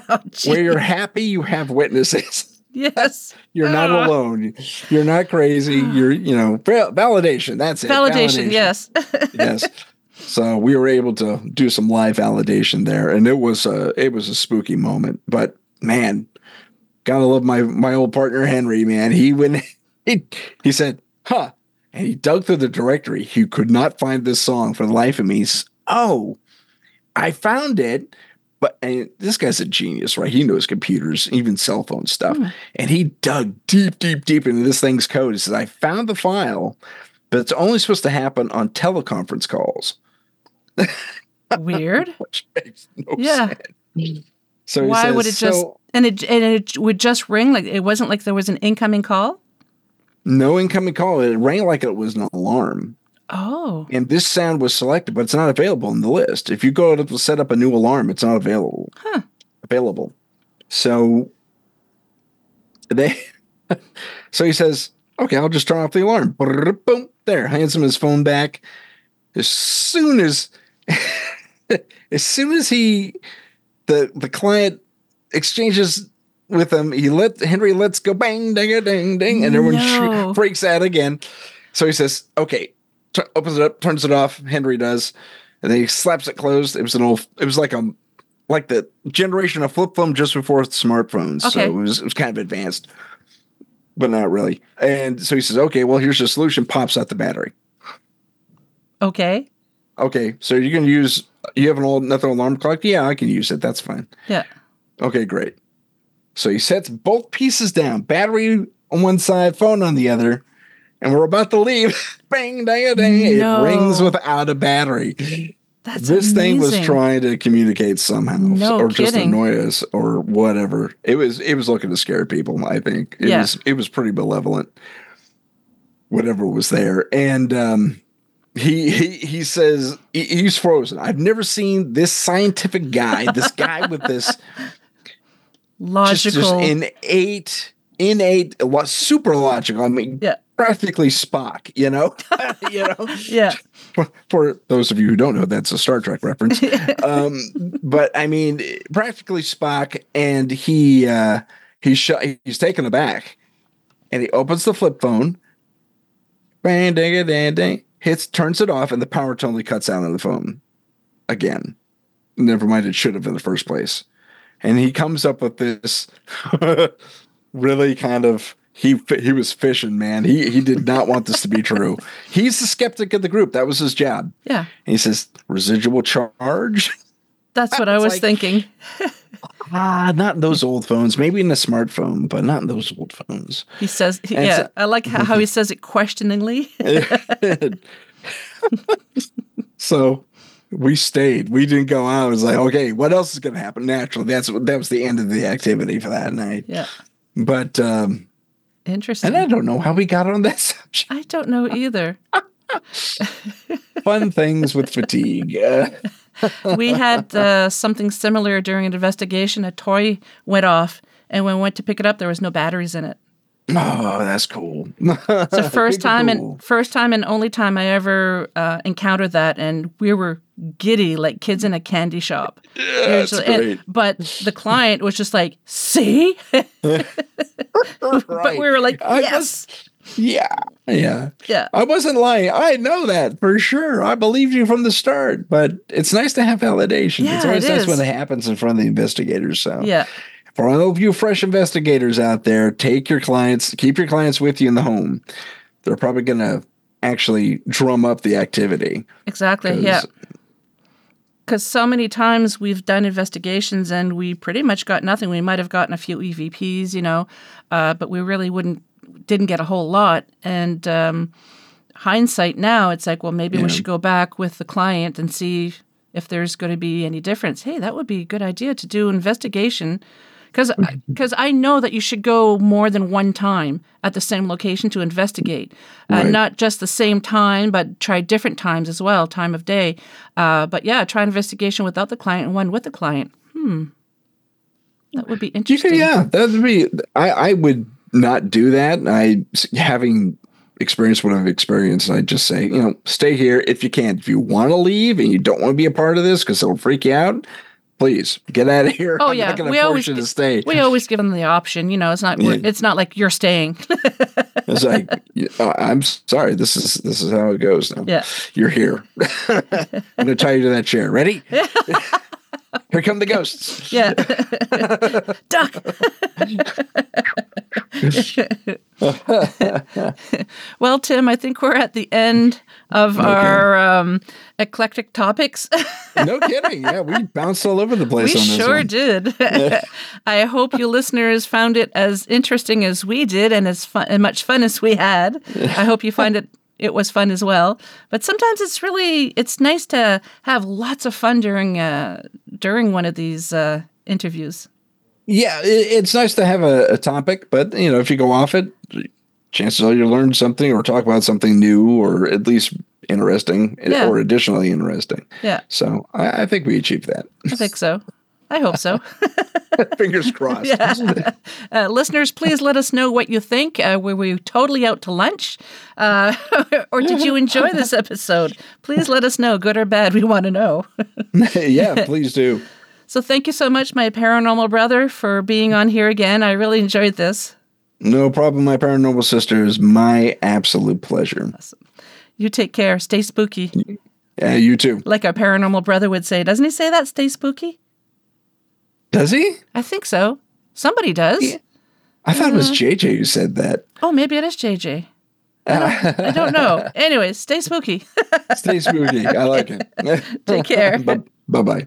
oh, where you're happy, you have witnesses. yes. You're not Ah. alone. You're not crazy. You're, you know, validation. That's it. Validation, yes. yes. So we were able to do some live validation there, and it was a it was a spooky moment. But man, gotta love my my old partner Henry. Man, he went he he said, "Huh," and he dug through the directory. He could not find this song for the life of me. He says, "Oh, I found it." But and this guy's a genius, right? He knows computers, even cell phone stuff. Hmm. And he dug deep, deep, deep into this thing's code. He says, I found the file, but it's only supposed to happen on teleconference calls. Weird. Which makes no Yeah. sense. So Why would it just "So, and it and it would just ring like it wasn't like there was an incoming call? no incoming call? It rang like it was an alarm. Oh. And this sound was selected, but it's not available in the list. If you go to set up a new alarm, it's not available. Huh. Available. So they so he says, Okay, I'll just turn off the alarm. Boom, there, hands him his phone back. As soon as as soon as he the the client exchanges with him, he let Henry lets go bang ding a ding ding, and everyone No. out again. So he says, "Okay," t- opens it up, turns it off. Henry does, and then he slaps it closed. It was an old. It was like a like the generation of flip phone just before smartphones. So Okay. it was it was kind of advanced, but not really. And so he says, "Okay, well here's the solution." Pops out the battery. Okay. Okay, so you can use. You have an old another alarm clock. Yeah, I can use it. That's fine. Yeah. Okay, great. So he sets both pieces down, battery on one side, phone on the other, and we're about to leave. Bang, dang, dang. No. It rings without a battery. That's this thing was trying to communicate somehow, No or just annoy us, or whatever. It was it was looking to scare people. I think it Yeah. was it was pretty malevolent. Whatever was there, and um, he he he says he- he's frozen. I've never seen this scientific guy, this guy with this logical. just innate, innate, lo- super logical. I mean, Yeah. Practically Spock. You know, you know. yeah. For, for those of you who don't know, that's a Star Trek reference. um, but I mean, practically Spock, and he uh, he's sh- he's taken aback, and he opens the flip phone, bang, ding, ding, ding, hits, turns it off, and the power totally cuts out on the phone again. Never mind, it should have in the first place. And he comes up with this really kind of he he was fishing, man. He he did not want this to be true. He's the skeptic of the group. That was his job. Yeah. And he says residual charge. That's what I was like- thinking. Ah, not in those old phones. Maybe in a smartphone, but not in those old phones. He says, he- yeah, so- I like how, how he says it questioningly. so we stayed. We didn't go out. It was like, okay, what else is going to happen? Naturally, that's that was the end of the activity for that night. yeah. But um, Interesting. and I don't know how we got on that subject. I don't know either. Fun things with fatigue. We had uh, something similar during an investigation. A toy went off, and when we went to pick it up, there was no batteries in it. oh, that's cool. It's the first time and first time and only time I ever uh, encountered that, and we were giddy like kids in a candy shop. that's Usually- and- but the client was just like, "See," but we were like, "Yes, Yeah, yeah. yeah, I wasn't lying. I know that for sure. I believed you from the start, but it's nice to have validation. it's always it nice when it happens in front of the investigators. So, yeah." For all of you fresh investigators out there, take your clients, keep your clients with you in the home. They're probably going to actually drum up the activity. Exactly. 'cause- Yeah. Because so many times we've done investigations and we pretty much got nothing. We might have gotten a few EVPs, you know, uh, but we really wouldn't didn't get a whole lot. And um, hindsight now, it's like, well, maybe Yeah. we should go back with the client and see if there's going to be any difference. Hey, that would be a good idea to do investigation because because I know that you should go more than one time at the same location to investigate, uh, Right. not just the same time, but try different times as well, time of day. Uh, but yeah, try investigation without the client and one with the client. Hmm, that would be You interesting. could, yeah, that would be. I, I would not do that. I having experienced what I've experienced, I just say, you know, stay here if you can't. If you want to leave and you don't want to be a part of this because it'll freak you out, please get out of here. Oh I'm yeah, we always you gi- stay. We always give them the option. You know, it's not Yeah. it's not like you're staying. It's like, oh, I'm sorry. This is this is how it goes. Now. Yeah. you're here. I'm going to tie you to that chair. Ready? here come the ghosts. yeah, duck. well, Tim, I think we're at the end of our um, eclectic topics. No kidding. Yeah, we bounced all over the place we on this sure one. did. I hope you listeners found it as interesting as we did, and as fun, and much fun as we had. I hope you find it it was fun as well. But sometimes it's really it's nice to have lots of fun during uh, during one of these uh, interviews. Yeah, it, it's nice to have a, a topic, but you know, if you go off it, chances are you learn something or talk about something new or at least interesting Yeah. or additionally interesting. Yeah, So I, I think we achieved that. I think so. I hope so. Fingers crossed. Uh, listeners, please let us know what you think. Uh, were we totally out to lunch? Uh, or did you enjoy this episode? Please let us know, good or bad. We want to know. yeah, please do. So thank you so much, my paranormal brother, for being on here again. I really enjoyed this. No problem, my paranormal sister. is my absolute pleasure. You take care. Stay spooky. Yeah, you too. Like our paranormal brother would say. Doesn't he say that? Stay spooky? Does he? I think so. Somebody does. I thought it was Uh. JJ who said that. Oh, maybe it is JJ. I don't, I don't know. Anyways, stay spooky. Stay spooky. I like it. Take care. Bye bye.